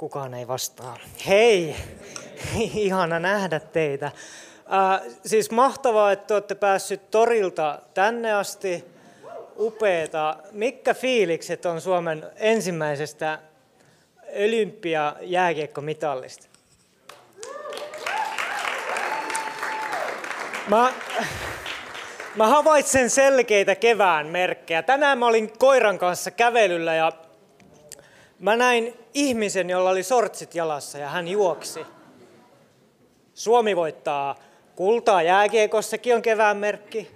Kukaan ei vastaa. Hei! Ihana nähdä teitä. Äh, siis mahtavaa, että olette päässyt torilta tänne asti. Upeeta. Mikä fiilikset on Suomen ensimmäisestä olympia-jääkiekkomitallista? Mä, mä havaitsen selkeitä kevään merkkejä. Tänään mä olin koiran kanssa kävelyllä ja mä näin ihmisen, jolla oli sortsit jalassa ja hän juoksi. Suomi voittaa kultaa jääkiekossa, sekin on kevään merkki.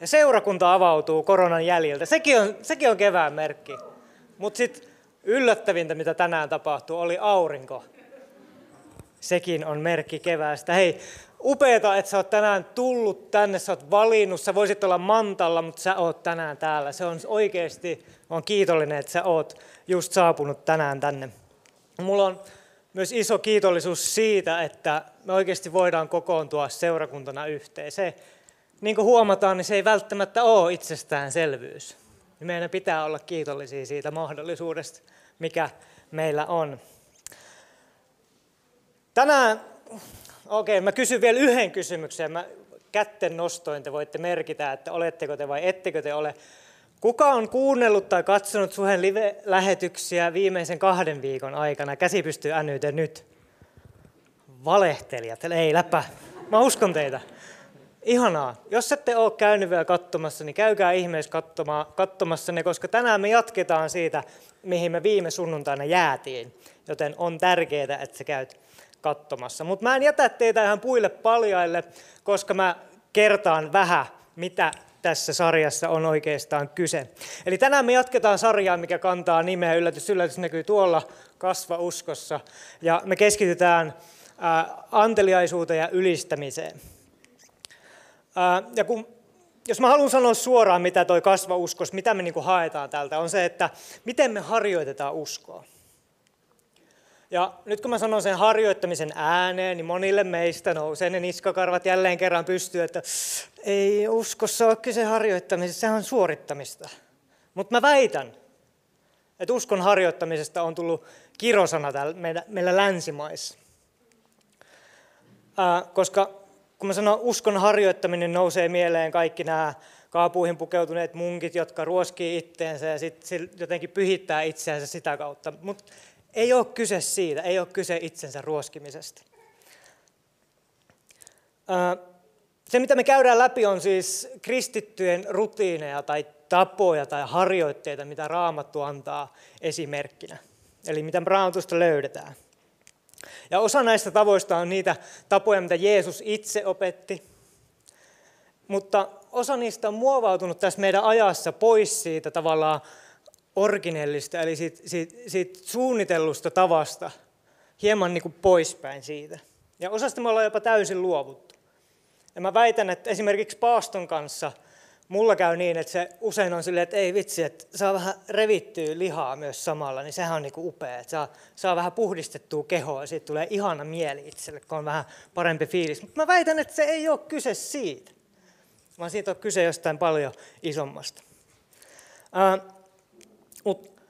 Ja seurakunta avautuu koronan jäljiltä, sekin on, sekin on kevään merkki. Mutta sitten yllättävintä, mitä tänään tapahtuu, oli aurinko. Sekin on merkki keväästä. Hei, upeeta, että sä oot tänään tullut tänne, sä oot valinnut, sä voisit olla mantalla, mutta sä oot tänään täällä. Se on oikeasti, on kiitollinen, että sä oot just saapunut tänään tänne. Mulla on myös iso kiitollisuus siitä, että me oikeasti voidaan kokoontua seurakuntana yhteen. Se, niin kuin huomataan, niin se ei välttämättä ole itsestäänselvyys. Meidän pitää olla kiitollisia siitä mahdollisuudesta, mikä meillä on. Tänään Okei, mä kysyn vielä yhden kysymyksen. Mä kätten nostoin te voitte merkitä, että oletteko te vai ettekö te ole. Kuka on kuunnellut tai katsonut Suhen live-lähetyksiä viimeisen kahden viikon aikana? Käsi pystyy ännyyteen nyt. Valehtelijat, ei läpä. Mä uskon teitä. Ihanaa. Jos ette ole käynyt vielä katsomassa, niin käykää ihmeessä katsomassa ne, koska tänään me jatketaan siitä, mihin me viime sunnuntaina jäätiin. Joten on tärkeää, että sä käyt katsomassa. Mutta mä en jätä teitä ihan puille paljaille, koska mä kertaan vähän, mitä tässä sarjassa on oikeastaan kyse. Eli tänään me jatketaan sarjaa, mikä kantaa nimeä Yllätys, yllätys näkyy tuolla Kasva uskossa. Ja me keskitytään anteliaisuuteen ja ylistämiseen. Ja kun, jos mä haluan sanoa suoraan, mitä toi kasva uskos, mitä me niinku haetaan täältä, on se, että miten me harjoitetaan uskoa. Ja nyt kun mä sanon sen harjoittamisen ääneen, niin monille meistä nousee ne niskakarvat jälleen kerran pystyy, että ei uskossa ole kyse harjoittamisesta, se on suorittamista. Mutta mä väitän, että uskon harjoittamisesta on tullut kirosana täällä meillä, meillä länsimaissa. Ää, koska kun mä sanon uskon harjoittaminen, nousee mieleen kaikki nämä kaapuihin pukeutuneet munkit, jotka ruoskii itteensä ja sitten jotenkin pyhittää itseänsä sitä kautta. Mutta ei ole kyse siitä, ei ole kyse itsensä ruoskimisesta. Se, mitä me käydään läpi, on siis kristittyjen rutiineja tai tapoja tai harjoitteita, mitä Raamattu antaa esimerkkinä. Eli mitä Raamatusta löydetään. Ja osa näistä tavoista on niitä tapoja, mitä Jeesus itse opetti. Mutta osa niistä on muovautunut tässä meidän ajassa pois siitä tavallaan originellista, eli siitä, siitä, siitä suunnitellusta tavasta hieman niin kuin poispäin siitä. Ja osasta me ollaan jopa täysin luovuttu. Ja mä väitän, että esimerkiksi paaston kanssa mulla käy niin, että se usein on silleen, että ei vitsi, että saa vähän revittyä lihaa myös samalla, niin sehän on niin kuin upea. Että saa, saa vähän puhdistettua kehoa ja siitä tulee ihana mieli itselle, kun on vähän parempi fiilis. Mutta mä väitän, että se ei ole kyse siitä, vaan siitä on kyse jostain paljon isommasta. Mutta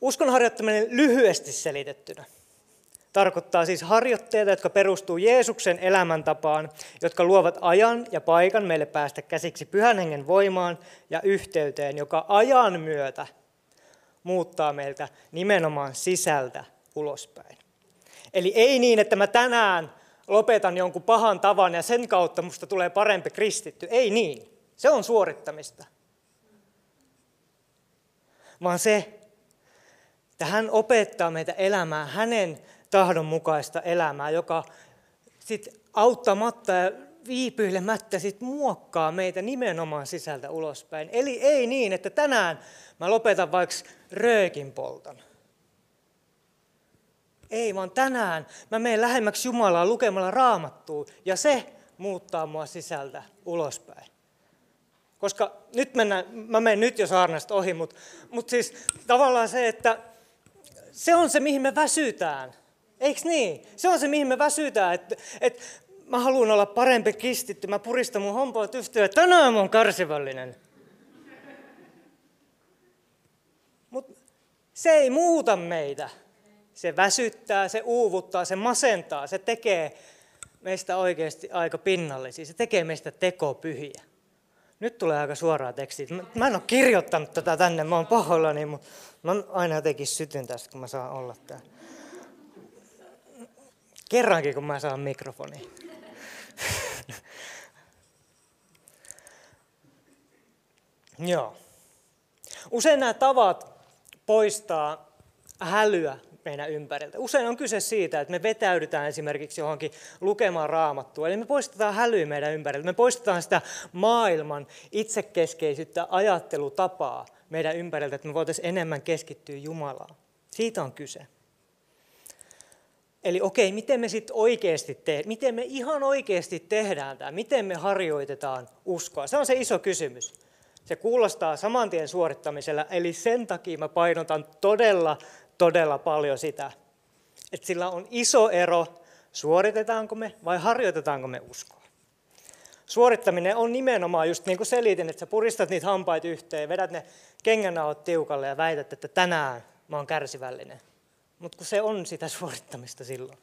uskon harjoittaminen lyhyesti selitettynä tarkoittaa siis harjoitteita, jotka perustuu Jeesuksen elämäntapaan, jotka luovat ajan ja paikan meille päästä käsiksi pyhän hengen voimaan ja yhteyteen, joka ajan myötä muuttaa meiltä nimenomaan sisältä ulospäin. Eli ei niin, että mä tänään lopetan jonkun pahan tavan ja sen kautta musta tulee parempi kristitty. Ei niin. Se on suorittamista vaan se, että hän opettaa meitä elämään hänen tahdon mukaista elämää, joka sitten auttamatta ja viipyilemättä sit muokkaa meitä nimenomaan sisältä ulospäin. Eli ei niin, että tänään mä lopetan vaikka röökin polton. Ei, vaan tänään mä menen lähemmäksi Jumalaa lukemalla raamattua ja se muuttaa mua sisältä ulospäin. Koska nyt mennään, mä menen nyt jo saarnasta ohi, mutta, mutta siis tavallaan se, että se on se, mihin me väsytään. Eikö niin? Se on se, mihin me väsytään, että, että mä haluan olla parempi kristitty, mä puristan mun hompoa että tänään mä oon kärsivällinen. Mutta se ei muuta meitä. Se väsyttää, se uuvuttaa, se masentaa, se tekee meistä oikeasti aika pinnallisia, se tekee meistä tekopyhiä. Nyt tulee aika suoraa tekstiä. Mä en ole kirjoittanut tätä tänne, mä oon pahoillani, mutta mä aina jotenkin sytyn tästä, kun mä saan olla täällä. Kerrankin, kun mä saan mikrofoni. Joo. Usein nämä tavat poistaa hälyä meidän ympäriltä. Usein on kyse siitä, että me vetäydytään esimerkiksi johonkin lukemaan raamattua. Eli me poistetaan hälyä meidän ympäriltä. Me poistetaan sitä maailman itsekeskeisyyttä ajattelutapaa meidän ympäriltä, että me voitaisiin enemmän keskittyä Jumalaan. Siitä on kyse. Eli okei, miten me sitten oikeasti tehdään, miten me ihan oikeasti tehdään tämä, miten me harjoitetaan uskoa. Se on se iso kysymys. Se kuulostaa saman tien suorittamisella, eli sen takia mä painotan todella, todella paljon sitä, että sillä on iso ero, suoritetaanko me vai harjoitetaanko me uskoa. Suorittaminen on nimenomaan just niin kuin selitin, että sä puristat niitä hampaita yhteen, vedät ne kengännaot tiukalle ja väität, että tänään mä oon kärsivällinen. Mutta kun se on sitä suorittamista silloin.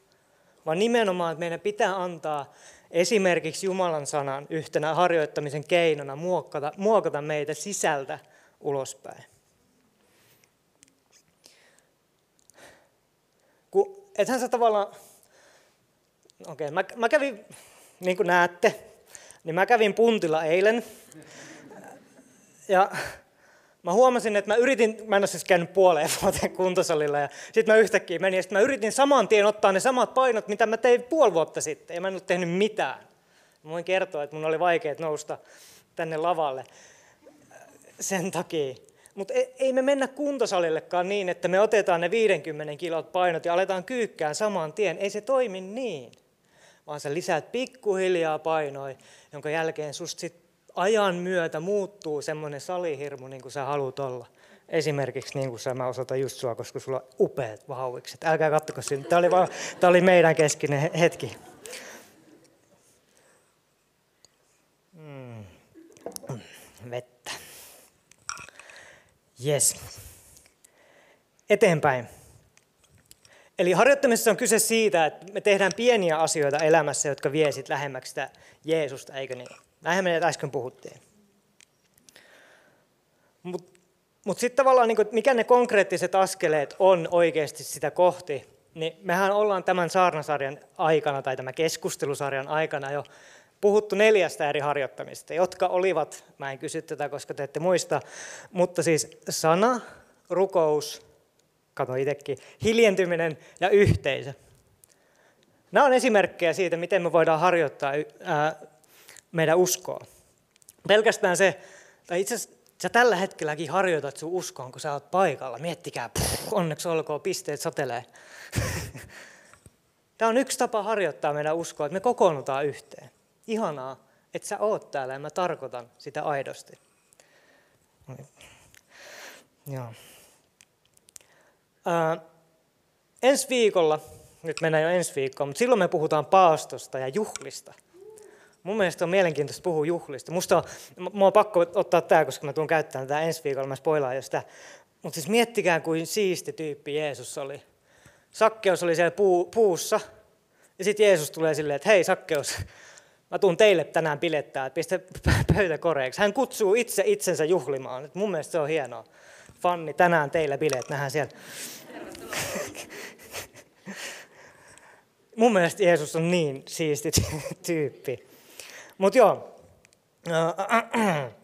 Vaan nimenomaan, että meidän pitää antaa esimerkiksi Jumalan sanan yhtenä harjoittamisen keinona muokata, muokata meitä sisältä ulospäin. Kun, ethän sä tavallaan, okei, okay, mä, mä kävin, niin kuin näette, niin mä kävin puntilla eilen. Ja mä huomasin, että mä yritin, mä en ole siis käynyt puoleen vuoteen kuntosalilla ja sitten mä yhtäkkiä menin ja sitten mä yritin saman tien ottaa ne samat painot, mitä mä tein puoli vuotta sitten ja mä en ole tehnyt mitään. Mä voin kertoa, että mun oli vaikea nousta tänne lavalle sen takia. Mutta e, ei me mennä kuntosalillekaan niin, että me otetaan ne 50 kilot painot ja aletaan kyykkään saman tien. Ei se toimi niin, vaan sä lisäät pikkuhiljaa painoja, jonka jälkeen susta sit ajan myötä muuttuu semmoinen salihirmu, niin kuin sä haluat olla. Esimerkiksi niin kuin sä, mä osoitan just sua, koska sulla on upeat vauvikset. Älkää kattoko sinne. Tämä oli, oli meidän keskinen hetki. Mm. Vettä. Yes. Eteenpäin. Eli harjoittamisessa on kyse siitä, että me tehdään pieniä asioita elämässä, jotka vie sit lähemmäksi sitä Jeesusta, eikö niin? Näinhän me äsken puhuttiin. Mutta mut sitten tavallaan, niin mikä ne konkreettiset askeleet on oikeasti sitä kohti, niin mehän ollaan tämän saarnasarjan aikana tai tämän keskustelusarjan aikana jo puhuttu neljästä eri harjoittamista, jotka olivat, mä en kysy tätä, koska te ette muista, mutta siis sana, rukous, kato itsekin, hiljentyminen ja yhteisö. Nämä on esimerkkejä siitä, miten me voidaan harjoittaa meidän uskoa. Pelkästään se, tai itse asiassa sä tällä hetkelläkin harjoitat sun uskoon, kun sä oot paikalla. Miettikää, puh, onneksi olkoon, pisteet satelee. Tämä on yksi tapa harjoittaa meidän uskoa, että me kokoonnutaan yhteen. Ihanaa, että sä oot täällä ja mä tarkoitan sitä aidosti. Joo. Ää, ensi viikolla, nyt mennään jo ensi viikkoon, mutta silloin me puhutaan paastosta ja juhlista. Mun mielestä on mielenkiintoista puhua juhlista. Musta on, mua on pakko ottaa tämä, koska mä tuun käyttämään tätä ensi viikolla, mä spoilaan jo sitä. Mutta siis miettikää, kuin siisti tyyppi Jeesus oli. Sakkeus oli siellä puu, puussa, ja sitten Jeesus tulee silleen, että hei Sakkeus, mä tuun teille tänään pilettää, että pistä pöytä koreeksi. Hän kutsuu itse itsensä juhlimaan. Et mun mielestä se on hienoa. Fanni, tänään teille bileet, nähdään siellä. mun mielestä Jeesus on niin siisti tyyppi. Mutta joo.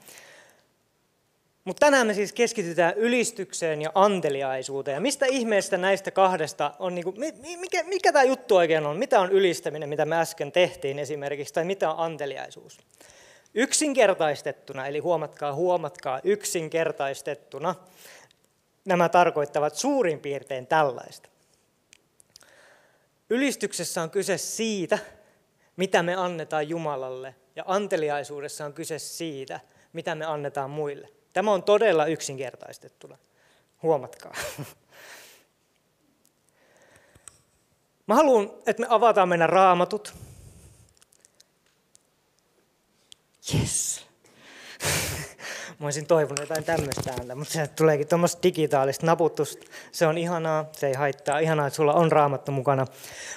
Mutta tänään me siis keskitytään ylistykseen ja anteliaisuuteen. Ja mistä ihmeestä näistä kahdesta on, niinku, mikä, mikä tämä juttu oikein on? Mitä on ylistäminen, mitä me äsken tehtiin esimerkiksi, tai mitä on anteliaisuus? Yksinkertaistettuna, eli huomatkaa, huomatkaa, yksinkertaistettuna, nämä tarkoittavat suurin piirtein tällaista. Ylistyksessä on kyse siitä, mitä me annetaan Jumalalle, ja anteliaisuudessa on kyse siitä, mitä me annetaan muille. Tämä on todella yksinkertaistettuna. Huomatkaa. Mä haluan, että me avataan meidän raamatut. Yes. Mä olisin toivonut jotain tämmöistä ääntä, mutta se tuleekin tuommoista digitaalista naputusta. Se on ihanaa, se ei haittaa. Ihanaa, että sulla on raamattu mukana.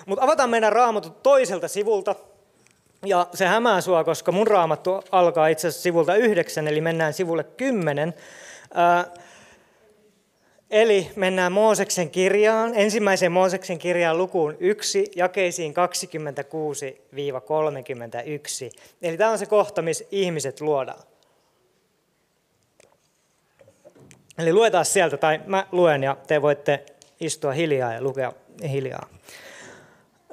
Mutta avataan meidän raamatut toiselta sivulta. Ja se hämää sua, koska mun raamattu alkaa itse asiassa sivulta yhdeksän, eli mennään sivulle kymmenen. Eli mennään Mooseksen kirjaan, ensimmäiseen Mooseksen kirjaan lukuun 1, jakeisiin 26-31. Eli tämä on se kohta, missä ihmiset luodaan. Eli luetaan sieltä, tai mä luen ja te voitte istua hiljaa ja lukea hiljaa.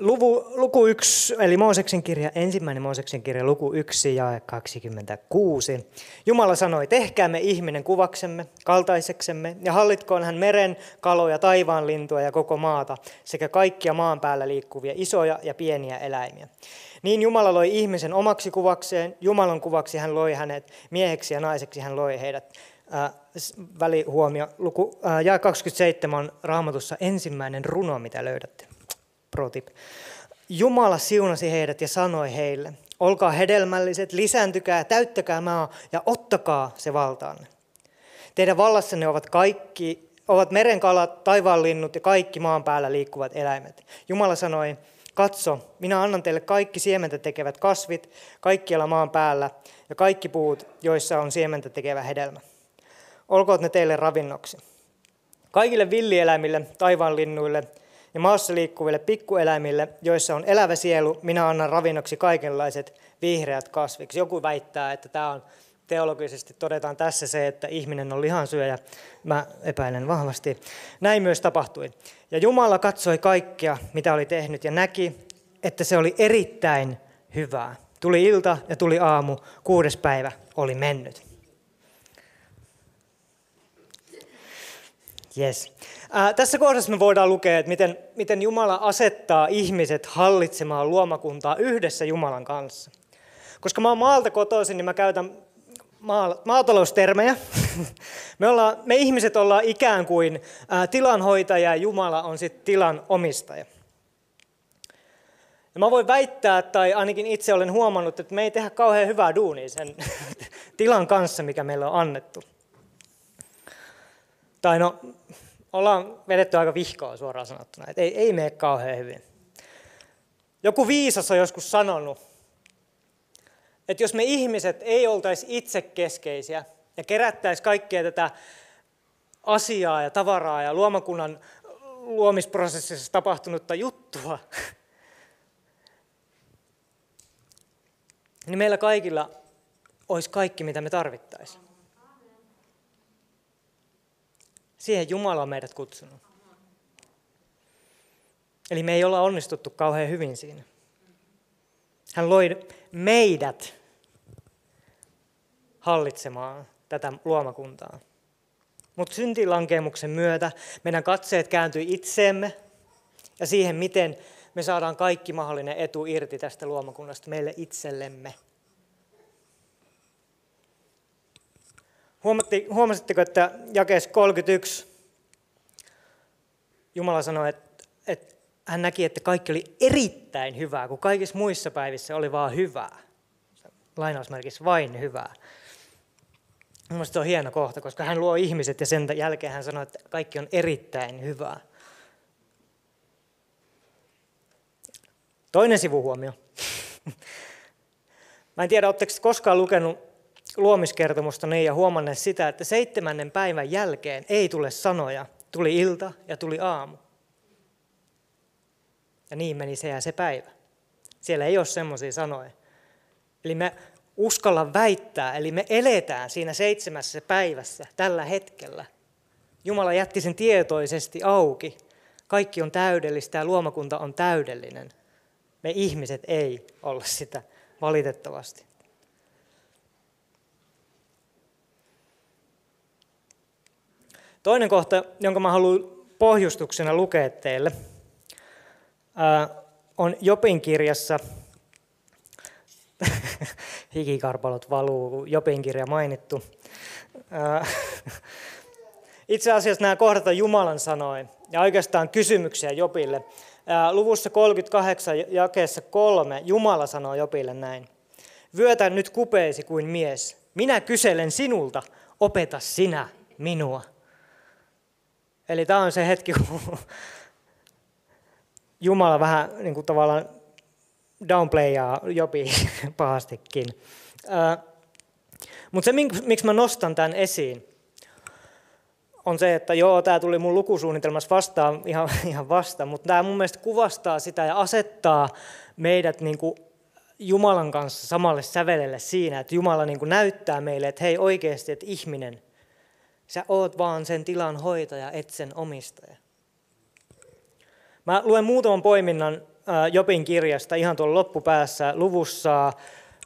Luku, luku 1, eli Mooseksen kirja, ensimmäinen Mooseksen kirja, luku 1 ja 26. Jumala sanoi, tehkäämme ihminen kuvaksemme, kaltaiseksemme, ja hallitkoon hän meren, kaloja, taivaan lintua ja koko maata, sekä kaikkia maan päällä liikkuvia isoja ja pieniä eläimiä. Niin Jumala loi ihmisen omaksi kuvakseen, Jumalan kuvaksi hän loi hänet, mieheksi ja naiseksi hän loi heidät. Äh, välihuomio, luku, äh, ja 27 on raamatussa ensimmäinen runo, mitä löydätte pro tip. Jumala siunasi heidät ja sanoi heille, olkaa hedelmälliset, lisääntykää, täyttäkää maa ja ottakaa se valtaanne. Teidän vallassanne ovat kaikki, ovat merenkalat, taivaanlinnut ja kaikki maan päällä liikkuvat eläimet. Jumala sanoi, katso, minä annan teille kaikki siementä tekevät kasvit kaikkialla maan päällä ja kaikki puut, joissa on siementä tekevä hedelmä. Olkoot ne teille ravinnoksi. Kaikille villieläimille, taivaanlinnuille ja maassa liikkuville pikkueläimille, joissa on elävä sielu, minä annan ravinnoksi kaikenlaiset vihreät kasviksi. Joku väittää, että tämä on teologisesti todetaan tässä se, että ihminen on lihansyöjä. Mä epäilen vahvasti. Näin myös tapahtui. Ja Jumala katsoi kaikkea, mitä oli tehnyt, ja näki, että se oli erittäin hyvää. Tuli ilta ja tuli aamu, kuudes päivä oli mennyt. Yes. Ää, tässä kohdassa me voidaan lukea, että miten, miten Jumala asettaa ihmiset hallitsemaan luomakuntaa yhdessä Jumalan kanssa. Koska mä oon maalta kotoisin, niin mä käytän maataloustermejä. Me, ollaan, me ihmiset ollaan ikään kuin ää, tilanhoitaja ja Jumala on sitten tilan omistaja. Ja mä voin väittää, tai ainakin itse olen huomannut, että me ei tehdä kauhean hyvää duunia sen tilan kanssa, mikä meille on annettu. Tai no, ollaan vedetty aika vihkoa suoraan sanottuna, että ei, ei mene kauhean hyvin. Joku viisas on joskus sanonut, että jos me ihmiset ei oltaisi itsekeskeisiä ja kerättäisiin kaikkea tätä asiaa ja tavaraa ja luomakunnan luomisprosessissa tapahtunutta juttua, niin meillä kaikilla olisi kaikki, mitä me tarvittaisiin. Siihen Jumala on meidät kutsunut. Eli me ei olla onnistuttu kauhean hyvin siinä. Hän loi meidät hallitsemaan tätä luomakuntaa. Mutta syntilankemuksen myötä meidän katseet kääntyi itseemme ja siihen, miten me saadaan kaikki mahdollinen etu irti tästä luomakunnasta meille itsellemme. Huomasitteko, että jakeessa 31 Jumala sanoi, että, että hän näki, että kaikki oli erittäin hyvää, kun kaikissa muissa päivissä oli vaan hyvää. Lainausmerkissä vain hyvää. Mielestäni se on hieno kohta, koska hän luo ihmiset ja sen jälkeen hän sanoi, että kaikki on erittäin hyvää. Toinen sivuhuomio. Mä en tiedä, oletteko koskaan lukenut luomiskertomusta niin ja huomanneet sitä, että seitsemännen päivän jälkeen ei tule sanoja. Tuli ilta ja tuli aamu. Ja niin meni se ja se päivä. Siellä ei ole semmoisia sanoja. Eli me uskalla väittää, eli me eletään siinä seitsemässä päivässä tällä hetkellä. Jumala jätti sen tietoisesti auki. Kaikki on täydellistä ja luomakunta on täydellinen. Me ihmiset ei olla sitä valitettavasti. Toinen kohta, jonka mä haluan pohjustuksena lukea teille, on Jopin kirjassa, hikikarpalot valuu, Jopin kirja mainittu. Itse asiassa nämä kohdat on Jumalan sanoin ja oikeastaan kysymyksiä Jopille. Luvussa 38 jakeessa kolme Jumala sanoo Jopille näin. Vyötä nyt kupeesi kuin mies. Minä kyselen sinulta, opeta sinä minua. Eli tämä on se hetki, kun Jumala vähän niin kuin tavallaan downplayaa Jopi pahastikin. Mutta se, miksi mä nostan tämän esiin, on se, että joo, tämä tuli mun lukusuunnitelmassa vastaan ihan, ihan vasta, mutta tämä mun mielestä kuvastaa sitä ja asettaa meidät niin kuin Jumalan kanssa samalle sävelelle siinä, että Jumala niin kuin näyttää meille, että hei oikeasti, että ihminen, sä oot vaan sen tilan hoitaja, et sen omistaja. Mä luen muutaman poiminnan Jopin kirjasta ihan tuolla loppupäässä luvussa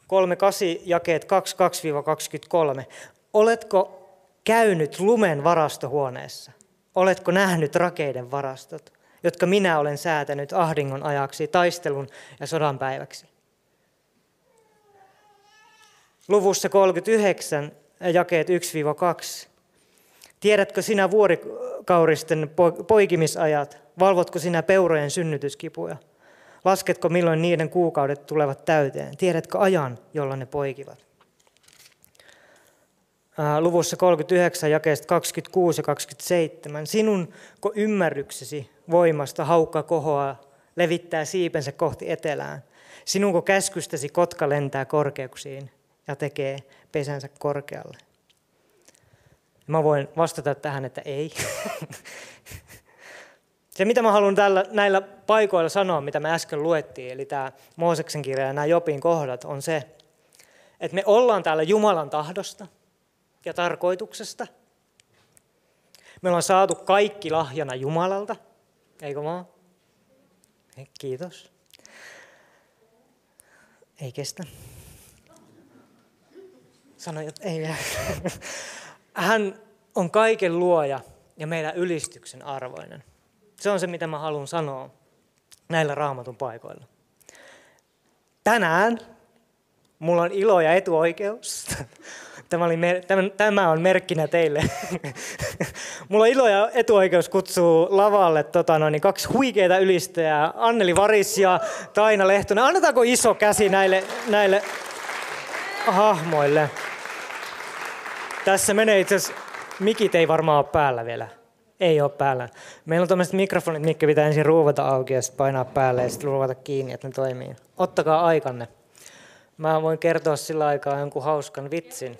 38 jakeet 22-23. Oletko käynyt lumen varastohuoneessa? Oletko nähnyt rakeiden varastot, jotka minä olen säätänyt ahdingon ajaksi, taistelun ja sodan päiväksi? Luvussa 39, jakeet 1-2. Tiedätkö sinä vuorikauristen poikimisajat? Valvotko sinä peurojen synnytyskipuja? Lasketko milloin niiden kuukaudet tulevat täyteen? Tiedätkö ajan, jolla ne poikivat? luvussa 39, jakeesta 26 ja 27. Sinunko ymmärryksesi voimasta haukka kohoaa, levittää siipensä kohti etelään? Sinunko käskystäsi kotka lentää korkeuksiin ja tekee pesänsä korkealle? Mä voin vastata tähän, että ei. Se, mitä mä haluan tällä, näillä paikoilla sanoa, mitä me äsken luettiin, eli tämä Mooseksen kirja ja nämä Jopin kohdat, on se, että me ollaan täällä Jumalan tahdosta ja tarkoituksesta. Me ollaan saatu kaikki lahjana Jumalalta, eikö vaan? Kiitos. Ei kestä. Sanoin, että ei vielä. Hän on kaiken luoja ja meidän ylistyksen arvoinen. Se on se, mitä mä haluan sanoa näillä raamatun paikoilla. Tänään mulla on ilo ja etuoikeus. Tämä, oli mer- tämä on merkkinä teille. mulla on ilo ja etuoikeus kutsua lavalle tota, noin, kaksi huikeita ylistäjää, Anneli Varis ja Taina Lehtonen. Annetaanko iso käsi näille, näille hahmoille? Tässä menee itse asiassa, mikit ei varmaan ole päällä vielä. Ei ole päällä. Meillä on tämmöiset mikrofonit, mitkä pitää ensin ruuvata auki ja sitten painaa päälle ja sitten ruuvata kiinni, että ne toimii. Ottakaa aikanne. Mä voin kertoa sillä aikaa jonkun hauskan vitsin.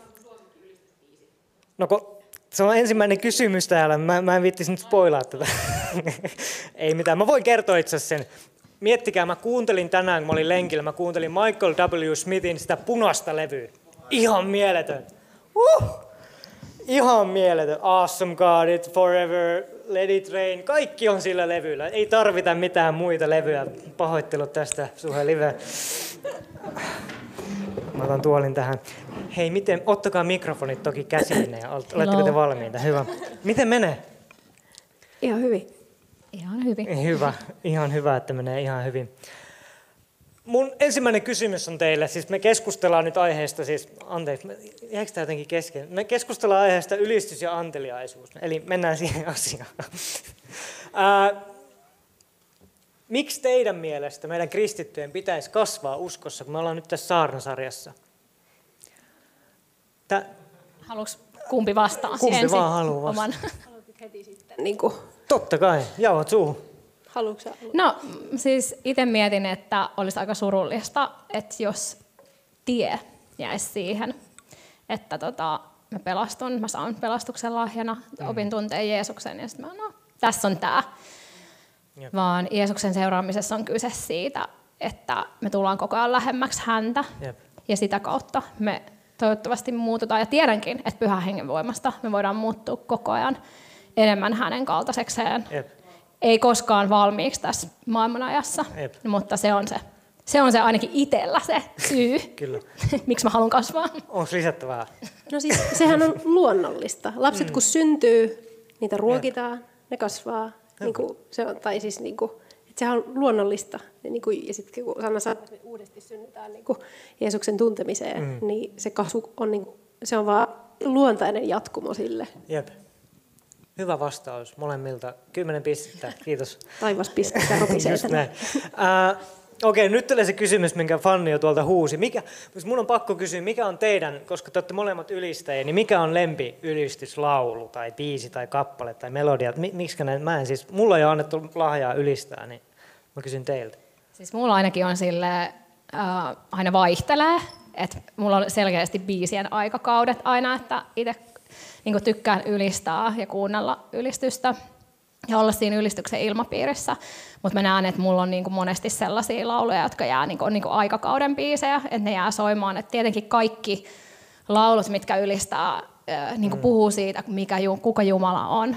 No kun se on ensimmäinen kysymys täällä, mä, mä en viittisi nyt spoilaa tätä. Ei mitään, mä voin kertoa itse sen. Miettikää, mä kuuntelin tänään, kun mä olin lenkillä, mä kuuntelin Michael W. Smithin sitä punaista levyä. Ihan mieletön. Uh! Ihan mieletön. Awesome God, It Forever, Let It Rain. Kaikki on sillä levyllä. Ei tarvita mitään muita levyjä. Pahoittelut tästä, Suhe Live. Mä otan tuolin tähän. Hei, miten, ottakaa mikrofonit toki käsiinne ja oletteko te valmiita? Hyvä. Miten menee? Ihan hyvin. Ihan hyvin. Hyvä, ihan hyvä, että menee ihan hyvin. Mun ensimmäinen kysymys on teille, siis me keskustellaan nyt aiheesta, siis anteeksi, jääkö tämä jotenkin kesken? Me keskustellaan aiheesta ylistys ja anteliaisuus, eli mennään siihen asiaan. Ää, miksi teidän mielestä meidän kristittyjen pitäisi kasvaa uskossa, kun me ollaan nyt tässä saarnasarjassa? Tä... Haluatko kumpi vastaa Kumpi vaan haluaa vastata. Oman... heti sitten? Niin kuin... Totta kai, jauhat suuhun. Haluatko No siis itse mietin, että olisi aika surullista, että jos tie jäisi siihen, että tota, mä pelastun, mä saan pelastuksen lahjana, mm. opin tunteen Jeesuksen ja sitten mä no, tässä on tämä. Jep. Vaan Jeesuksen seuraamisessa on kyse siitä, että me tullaan koko ajan lähemmäksi häntä Jep. ja sitä kautta me toivottavasti muututaan. Ja tiedänkin, että pyhän hengen voimasta me voidaan muuttua koko ajan enemmän hänen kaltaisekseen. Jep ei koskaan valmiiksi tässä maailmanajassa, Jep. mutta se on se, se on se ainakin itsellä se syy, Kyllä. miksi mä haluan kasvaa. Onko lisättävää? No siis sehän on luonnollista. Lapset mm. kun syntyy, niitä ruokitaan, Jep. ne kasvaa. Niin kuin se on, tai siis niin kuin, Et sehän on luonnollista. Ja, niin kuin, ja sitten kun Sanna sanoi, että uudesti synnytään niin kuin Jeesuksen tuntemiseen, mm. niin se kasvu on, niin kuin, se on vaan luontainen jatkumo sille. Jep. Hyvä vastaus molemmilta. Kymmenen pistettä, kiitos. Taivas pistettä ropisee Just näin. Uh, Okei, nyt tulee se kysymys, minkä Fanni jo tuolta huusi. Mikä, siis mun on pakko kysyä, mikä on teidän, koska te olette molemmat ylistäjiä, niin mikä on lempi ylistyslaulu tai biisi tai kappale tai melodia? Miksi näin? Mä en siis, mulla ei ole annettu lahjaa ylistää, niin mä kysyn teiltä. Siis mulla ainakin on sille äh, aina vaihtelee, että mulla on selkeästi biisien aikakaudet aina, että itse niin tykkään ylistää ja kuunnella ylistystä ja olla siinä ylistyksen ilmapiirissä. Mutta mä näen, että mulla on niin kuin monesti sellaisia lauluja, jotka jää niin kuin, on niin kuin aikakauden biisejä, että ne jää soimaan. Et tietenkin kaikki laulut, mitkä ylistää, niin kuin mm. puhuu siitä, mikä, kuka Jumala on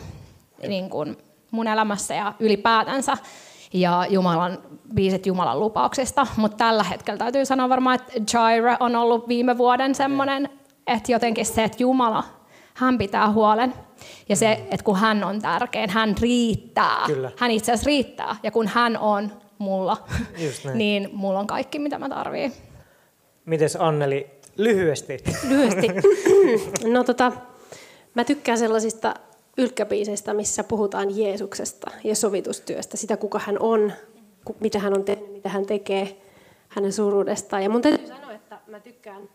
niin kuin mun elämässä ja ylipäätänsä ja Jumalan biisit Jumalan lupauksista. Mutta tällä hetkellä täytyy sanoa varmaan, että Jaira on ollut viime vuoden semmoinen, että jotenkin se, että Jumala, hän pitää huolen ja se, että kun hän on tärkein, hän riittää. Kyllä. Hän itse asiassa riittää. Ja kun hän on mulla, niin mulla on kaikki, mitä mä tarviin. Mites Anneli, lyhyesti? Lyhyesti. No tota, mä tykkään sellaisista ylkkäbiiseistä, missä puhutaan Jeesuksesta ja sovitustyöstä, sitä kuka hän on, mitä hän on tehnyt, mitä hän tekee, hänen suruudestaan. Ja mun täytyy sanoa, että mä tykkään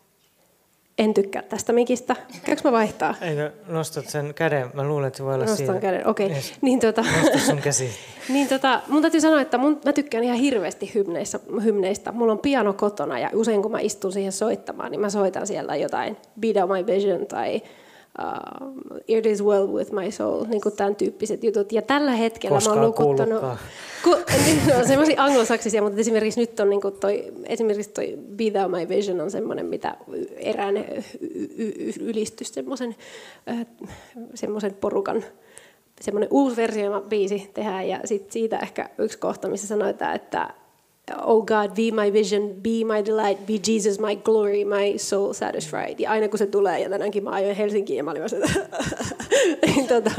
en tykkää tästä mikistä. Käykö mä vaihtaa? Eikö nostat sen käden? Mä luulen, että se voi olla Nostan siinä. käden, okei. Okay. Yes. Niin, tota, Nosta sun käsi. niin, tota, mun täytyy sanoa, että mun, mä tykkään ihan hirveästi hymneistä, hymneistä. Mulla on piano kotona ja usein kun mä istun siihen soittamaan, niin mä soitan siellä jotain Out My Vision tai uh, It is well with my soul, niin kuin tämän tyyppiset jutut. Ja tällä hetkellä Koskaan mä oon lukuttanut... Ku, niin, no, semmoisia anglosaksisia, mutta esimerkiksi nyt on niin kuin toi, esimerkiksi toi Be Thou My Vision on semmoinen, mitä erään ylistys, semmoisen, semmoisen porukan semmoinen uusi versio biisi tehdään ja sit siitä ehkä yksi kohta, missä sanotaan, että Oh God, be my vision, be my delight, be Jesus, my glory, my soul satisfied. Ja aina kun se tulee, ja tänäänkin mä ajoin Helsinkiin, ja mä olin niin, tota,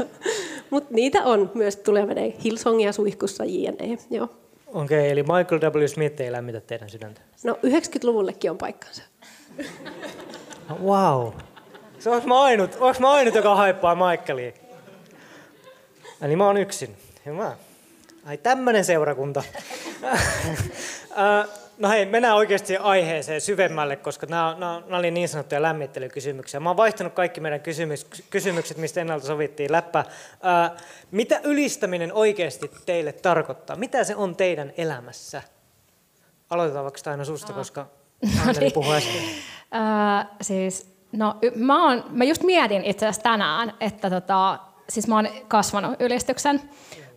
Mutta niitä on myös, tulee menee Hillsongia suihkussa, jne. Joo. Okei, okay, eli Michael W. Smith ei lämmitä teidän sydäntä. No 90-luvullekin on paikkansa. wow. Se onko mä ainut, onko mä ainut, joka haippaa Michaelia? Eli mä oon yksin. Hyvä. Ai tämmönen seurakunta. No hei, mennään oikeasti aiheeseen syvemmälle, koska nämä, nämä, nämä oli niin sanottuja lämmittelykysymyksiä. Mä oon vaihtanut kaikki meidän kysymys, kysymykset, mistä ennalta sovittiin läppä. mitä ylistäminen oikeasti teille tarkoittaa? Mitä se on teidän elämässä? Aloitetaan vaikka aina susta, koska Anneli puhui äsken. Uh, siis, no, mä, oon, mä just mietin itse asiassa tänään, että tota, siis mä oon kasvanut ylistyksen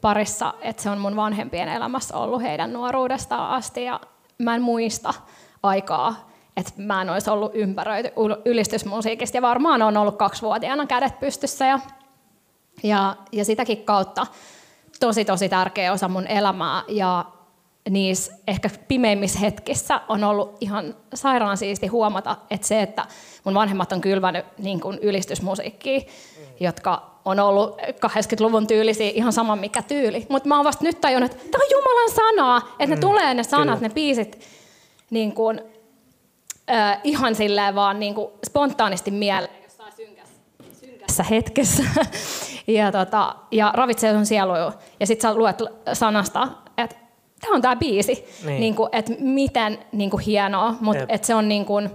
parissa, että se on mun vanhempien elämässä ollut heidän nuoruudestaan asti. Ja mä en muista aikaa, että mä en olisi ollut ympäröity ylistysmusiikista. Ja varmaan on ollut kaksivuotiaana kädet pystyssä ja, ja, ja sitäkin kautta tosi tosi tärkeä osa mun elämää. Ja niissä ehkä pimeimmissä hetkissä on ollut ihan sairaan siisti huomata, että se, että mun vanhemmat on kylvänyt niin kuin ylistysmusiikkia, jotka on ollut 80-luvun tyylisiä ihan sama mikä tyyli. Mutta mä oon vasta nyt tajunnut, että tämä on Jumalan sanaa, että ne mm, tulee ne sanat, kyllä. ne biisit niin kuin, äh, ihan silleen vaan niin kuin spontaanisti mieleen jossain synkässä, synkässä hetkessä. ja, tota, ja ravitsee sun sielu. Ja sit sä luet sanasta, että tämä on tämä biisi. Niin. Niin kuin, että miten niin kuin hienoa, mutta että se on niin kuin,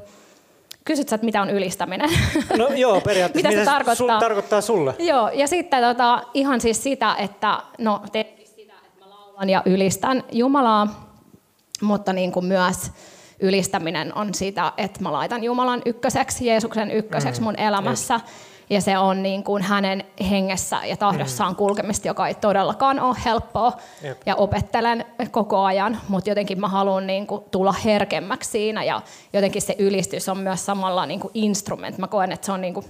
Kysyt sä, että mitä on ylistäminen? No joo, periaatteessa. mitä, mitä se tarkoittaa? Sul, tarkoittaa sulle? Joo, ja sitten tota, ihan siis sitä, että no tietenkin sitä, että mä laulan ja ylistän Jumalaa, mutta niin kuin myös ylistäminen on sitä, että mä laitan Jumalan ykköseksi, Jeesuksen ykköseksi mm, mun elämässä. Just ja se on niin kuin hänen hengessä ja tahdossaan mm. kulkemista, joka ei todellakaan ole helppoa. Jep. Ja opettelen koko ajan, mutta jotenkin mä haluan niin kuin tulla herkemmäksi siinä ja jotenkin se ylistys on myös samalla niin kuin instrument. Mä koen, että se on niin kuin,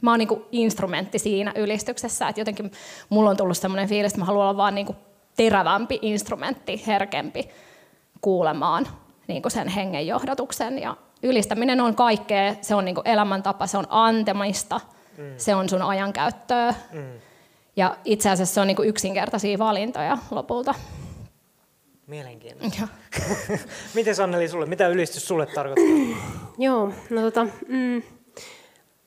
mä oon niin kuin instrumentti siinä ylistyksessä, että jotenkin mulla on tullut sellainen fiilis, että mä haluan olla vaan niin kuin terävämpi instrumentti, herkempi kuulemaan niin kuin sen hengen johdatuksen ja ylistäminen on kaikkea, se on niin kuin elämäntapa, se on antemista – Mm. Se on sun ajankäyttöä. Mm. Ja itse asiassa se on niin kuin yksinkertaisia valintoja lopulta. Mielenkiintoista. Miten Anneli sulle, mitä ylistys sulle tarkoittaa? Joo, no tota, mm,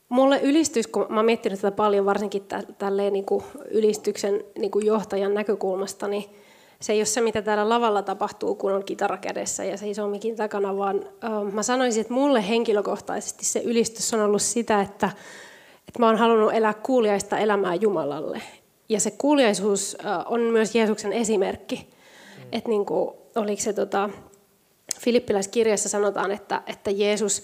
mulle ylistys, kun mä oon miettinyt tätä paljon, varsinkin tä, tälleen niin kuin ylistyksen niin kuin johtajan näkökulmasta, niin se ei ole se, mitä täällä lavalla tapahtuu, kun on kitara kädessä ja seisoo mikin takana, vaan äh, mä sanoisin, että mulle henkilökohtaisesti se ylistys on ollut sitä, että, että mä oon halunnut elää kuuliaista elämää Jumalalle. Ja se kuuliaisuus äh, on myös Jeesuksen esimerkki. Mm. Että niin kuin, oliko se tota, Filippiläiskirjassa sanotaan, että, että Jeesus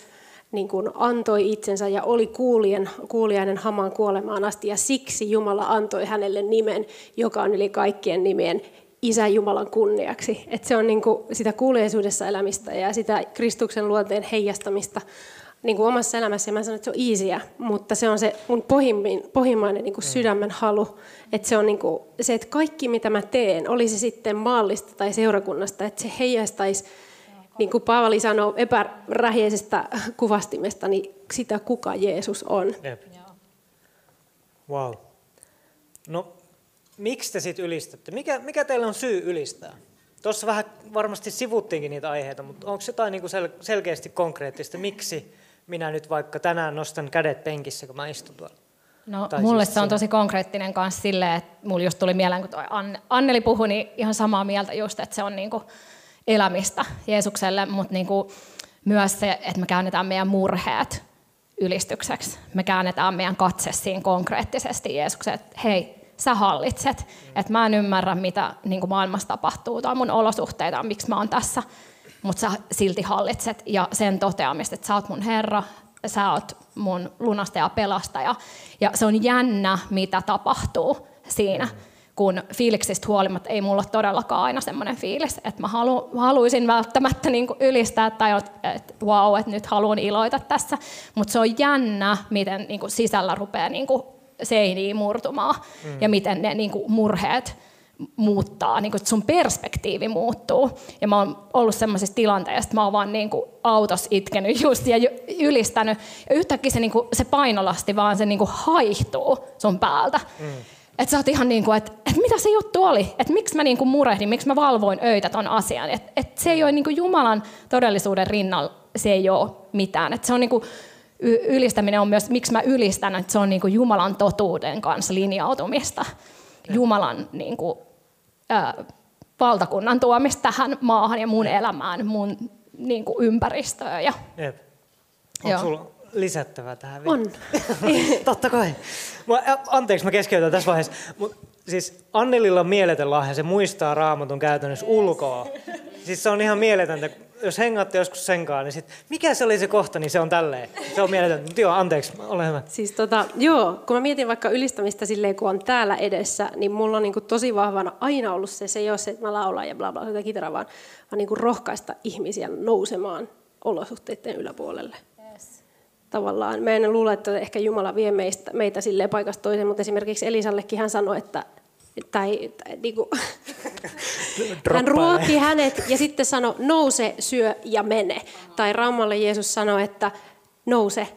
niin kuin antoi itsensä ja oli kuulien, kuulijainen hamaan kuolemaan asti ja siksi Jumala antoi hänelle nimen, joka on yli kaikkien nimien, Isä Jumalan kunniaksi. Että se on niin kuin sitä kuuliaisuudessa elämistä ja sitä Kristuksen luonteen heijastamista niin kuin omassa elämässä. Ja mä sanon, että se on easyä, mutta se on se mun pohjimmin, pohjimmainen niin kuin sydämen halu. Että se on niin kuin, se, että kaikki mitä mä teen, oli se sitten maallista tai seurakunnasta, että se heijastaisi niin kuin Paavali sanoo epärähjeisestä kuvastimesta, niin sitä kuka Jeesus on. Jep. Wow. No miksi te sitten ylistätte? Mikä, mikä teillä on syy ylistää? Tuossa vähän varmasti sivuttiinkin niitä aiheita, mutta onko jotain niin sel- selkeästi konkreettista, miksi minä nyt vaikka tänään nostan kädet penkissä, kun mä istun tuolla? No, tai mulle siis se on tosi konkreettinen kanssa silleen, että mulla just tuli mieleen, kun toi Anneli puhui, niin ihan samaa mieltä just, että se on niinku elämistä Jeesukselle, mutta niinku myös se, että me käännetään meidän murheet ylistykseksi. Me käännetään meidän katse siinä konkreettisesti Jeesukseen, että hei, sä hallitset. Mm. Että mä en ymmärrä, mitä niin kuin maailmassa tapahtuu tai mun olosuhteita, miksi mä oon tässä, mutta sä silti hallitset. Ja sen toteamista, että sä oot mun Herra, sä oot mun lunastaja ja pelastaja. Ja se on jännä, mitä tapahtuu siinä. Kun fiiliksistä huolimatta ei mulla todellakaan aina semmoinen fiilis, että mä halu, haluaisin välttämättä niin kuin ylistää tai että wow, että nyt haluan iloita tässä. Mutta se on jännä, miten niin kuin sisällä rupeaa niin kuin seiniä murtumaan mm. ja miten ne niin kuin, murheet muuttaa, niin kuin, että sun perspektiivi muuttuu. Ja mä oon ollut sellaisessa tilanteessa, että mä oon vaan niin kuin, autossa itkenyt just ja ylistänyt. Ja yhtäkkiä se, niin kuin, se painolasti vaan se niin kuin, haihtuu sun päältä. Mm. Että sä oot ihan niin kuin, että, että mitä se juttu oli, että miksi mä niin kuin murehdin, miksi mä valvoin öitä ton asian. Että, että se ei ole niin kuin Jumalan todellisuuden rinnalla, se ei ole mitään. Että se on niin kuin, ylistäminen on myös, miksi mä ylistän, että se on niin kuin Jumalan totuuden kanssa linjautumista. Jumalan niin kuin, ää, valtakunnan tuomista tähän maahan ja mun elämään, mun niin kuin ympäristöön. Ja, Jep. Onko sulla lisättävää tähän? On. Totta kai. Anteeksi, mä keskeytän tässä vaiheessa. Mut, siis Annelilla on mieletön lahja, se muistaa raamatun käytännössä ulkoa. Siis se on ihan mieletöntä, jos hengaatte joskus senkaan, niin sit, mikä se oli se kohta, niin se on tälleen. Se on mieletöntä. Mutta joo, anteeksi, ole hyvä. Siis tota, joo, kun mä mietin vaikka ylistämistä silleen, kun on täällä edessä, niin mulla on niin kuin tosi vahvana aina ollut se, se ei ole se, että mä laulan ja bla bla, sitä kitara, vaan, vaan niin kuin rohkaista ihmisiä nousemaan olosuhteiden yläpuolelle. Yes. Tavallaan. Mä en luule, että ehkä Jumala vie meistä, meitä silleen paikasta toiseen, mutta esimerkiksi Elisallekin hän sanoi, että tai, tai niin kuin, hän ruokki hänet ja sitten sanoi, nouse, syö ja mene. Tai Raumalle Jeesus sanoi, että nouse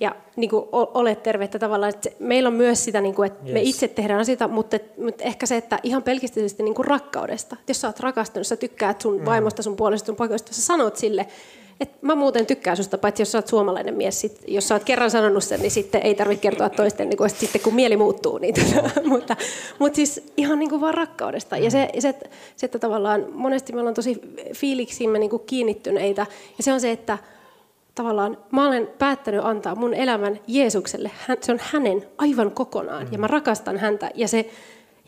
ja niin kuin, ole tervettä tavallaan. Että meillä on myös sitä, niin kuin, että yes. me itse tehdään asioita, mutta, mutta ehkä se, että ihan pelkisteisesti niin kuin rakkaudesta. Jos sä oot rakastunut, sä tykkäät sun mm. vaimosta, sun puolesta, sun poikoista, sä sanot sille, et mä muuten tykkään susta, paitsi jos sä oot suomalainen mies. Sit, jos sä oot kerran sanonut sen, niin sitten ei tarvitse kertoa toisten, niin kun, sitten kun mieli muuttuu. Niin, mutta, mutta siis ihan niin kuin vaan rakkaudesta. Ja se, se, se, että tavallaan monesti me ollaan tosi fiiliksimme niin kuin kiinnittyneitä. Ja se on se, että tavallaan mä olen päättänyt antaa mun elämän Jeesukselle. Hän, se on hänen aivan kokonaan. Ja mä rakastan häntä. Ja, se,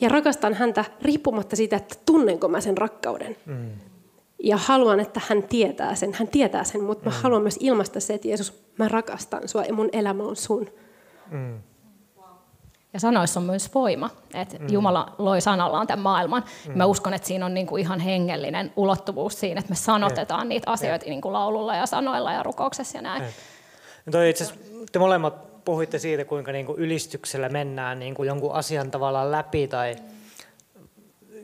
ja rakastan häntä riippumatta siitä, että tunnenko mä sen rakkauden. Mm. Ja haluan, että hän tietää sen. Hän tietää sen, mutta mä mm. haluan myös ilmaista se, että Jeesus, mä rakastan sua ja mun elämä on sun. Mm. Ja sanoissa on myös voima, että mm. Jumala loi sanallaan tämän maailman. Mm. Mä uskon, että siinä on niinku ihan hengellinen ulottuvuus siinä, että me sanotetaan mm. niitä asioita mm. niinku laululla ja sanoilla ja rukouksessa ja näin. Mm. Toi itse te molemmat puhuitte siitä, kuinka niinku ylistyksellä mennään niinku jonkun asian tavallaan läpi tai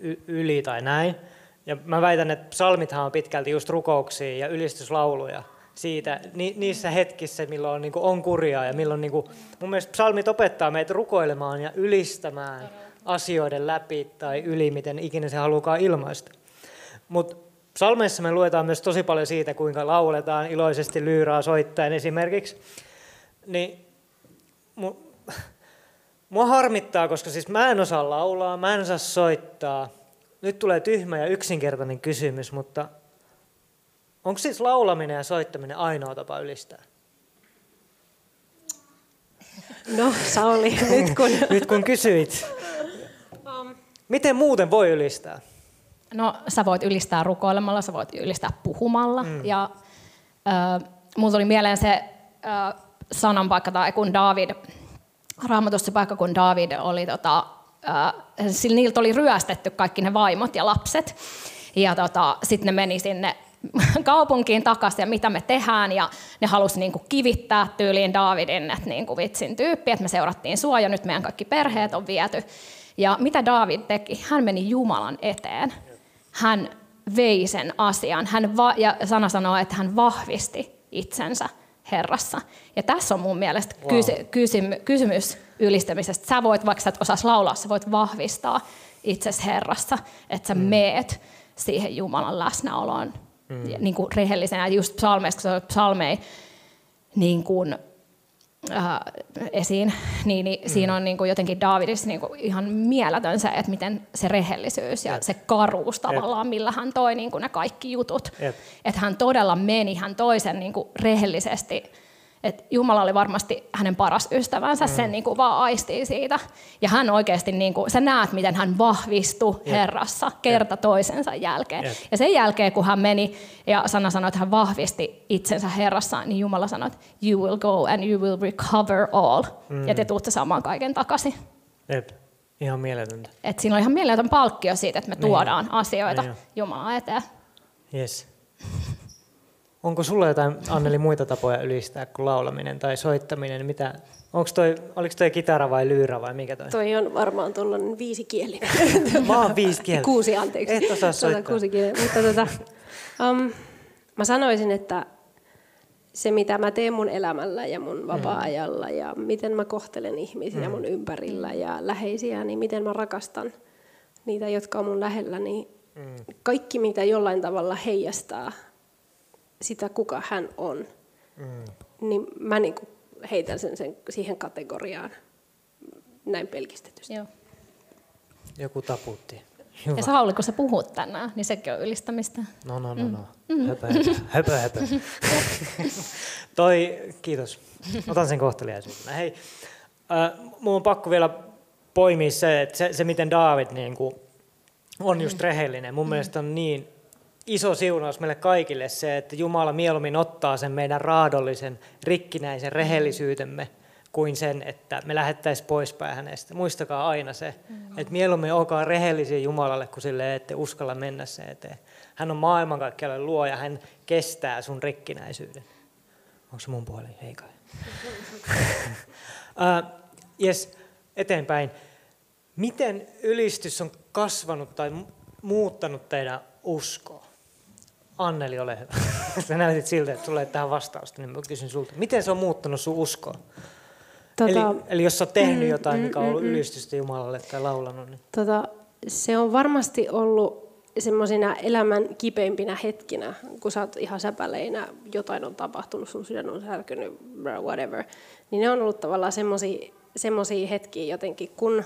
y- yli tai näin. Ja mä väitän, että psalmithan on pitkälti just rukouksia ja ylistyslauluja siitä, ni, niissä hetkissä, milloin on, niin on kurjaa ja milloin niin kuin, mun mielestä psalmit opettaa meitä rukoilemaan ja ylistämään asioiden läpi tai yli, miten ikinä se haluaa ilmaista. Mutta psalmeissa me luetaan myös tosi paljon siitä, kuinka lauletaan iloisesti lyyraa soittaen esimerkiksi. Niin mua harmittaa, koska siis mä en osaa laulaa, mä en osaa soittaa. Nyt tulee tyhmä ja yksinkertainen kysymys, mutta onko siis laulaminen ja soittaminen ainoa tapa ylistää? No, Sauli, nyt kun... nyt kun kysyit. Miten muuten voi ylistää? No, sä voit ylistää rukoilemalla, sä voit ylistää puhumalla. Mm. Ja äh, mulla tuli mieleen se äh, sanan paikka, tai kun David, raamatussa paikka, kun David oli, tota, äh, niiltä oli ryöstetty kaikki ne vaimot ja lapset. Ja tota, sitten ne meni sinne kaupunkiin takaisin ja mitä me tehdään. Ja ne halusi niin kuin kivittää tyyliin Davidin, että niin kuin vitsin tyyppi, että me seurattiin sua ja nyt meidän kaikki perheet on viety. Ja mitä David teki? Hän meni Jumalan eteen. Hän vei sen asian. Hän va- ja sana sanoo, että hän vahvisti itsensä Herrassa. Ja tässä on mun mielestä wow. kysy- kysy- kysymys ylistämisestä. Sä voit, vaikka sä et osaisi laulaa, sä voit vahvistaa itsesi Herrassa, että sä mm. meet siihen Jumalan läsnäoloon mm. niin kuin rehellisenä. Just psalmeista, kun psalmei niin kuin, äh, esiin, niin, niin mm. siinä on niin kuin jotenkin Davidissa niin kuin ihan mieletön se, että miten se rehellisyys ja Jep. se karuus tavallaan, Jep. millä hän toi niin kuin ne kaikki jutut. Että hän todella meni, hän toi sen niin kuin rehellisesti että Jumala oli varmasti hänen paras ystävänsä, mm. sen niin kuin vaan aistii siitä. Ja hän oikeasti, niin kuin, sä näet, miten hän vahvistui yep. Herrassa kerta yep. toisensa jälkeen. Yep. Ja sen jälkeen, kun hän meni ja sana sanoi, että hän vahvisti itsensä Herrassa, niin Jumala sanoi, että you will go and you will recover all. Mm. Ja te tuutte saamaan kaiken takaisin. Jep. Ihan mieletöntä. Et siinä on ihan mieletön palkkio siitä, että me niin. tuodaan asioita niin Jumalan eteen. Yes. Onko sulla jotain, Anneli, muita tapoja ylistää kuin laulaminen tai soittaminen? Mitä, onko toi, oliko toi kitara vai lyyrä vai mikä toi? Toi on varmaan tuollainen viisikieli. Mä oon kieli. Kuusi, anteeksi. Et osaa tuota, soittaa. Kuusi kieli. Mutta tota, um, mä sanoisin, että se mitä mä teen mun elämällä ja mun vapaa-ajalla ja miten mä kohtelen ihmisiä mm. mun ympärillä ja läheisiä, niin miten mä rakastan niitä, jotka on mun lähellä, niin mm. kaikki mitä jollain tavalla heijastaa sitä, kuka hän on, mm. niin mä niin kuin heitän sen, sen siihen kategoriaan näin pelkistetysti. Joo. Joku taputti. Hyvä. Ja Sauli, kun sä puhut tänään, niin sekin on ylistämistä. No, no, no, no. Mm. Höpö, höpö, höpö. Toi, kiitos. Otan sen kohteliaisuudena. Hei, äh, mun on pakko vielä poimia se, että se, se miten David niin kuin, on just rehellinen. Mun mm. mielestä on niin iso siunaus meille kaikille se, että Jumala mieluummin ottaa sen meidän raadollisen, rikkinäisen rehellisyytemme kuin sen, että me lähettäisiin poispäin hänestä. Muistakaa aina se, mm. että mieluummin olkaa rehellisiä Jumalalle kuin sille, ette uskalla mennä se eteen. Hän on maailmankaikkeuden luo ja hän kestää sun rikkinäisyyden. Onko se mun puoli? Ei kai. uh, yes, eteenpäin. Miten ylistys on kasvanut tai muuttanut teidän uskoa? Anneli, ole hyvä. Sä näytit siltä, että sulle ei tähän vastausta, niin mä kysyn sulta. Miten se on muuttanut sun uskoa? Tota, eli, eli jos sä oot tehnyt mm, jotain, mm, mikä on ollut mm, mm, ylistystä Jumalalle tai laulanut. Niin... Tota, se on varmasti ollut semmoisina elämän kipeimpinä hetkinä, kun sä oot ihan säpäleinä, jotain on tapahtunut, sun sydän on särkynyt, whatever, niin ne on ollut tavallaan semmoisia hetkiä jotenkin, kun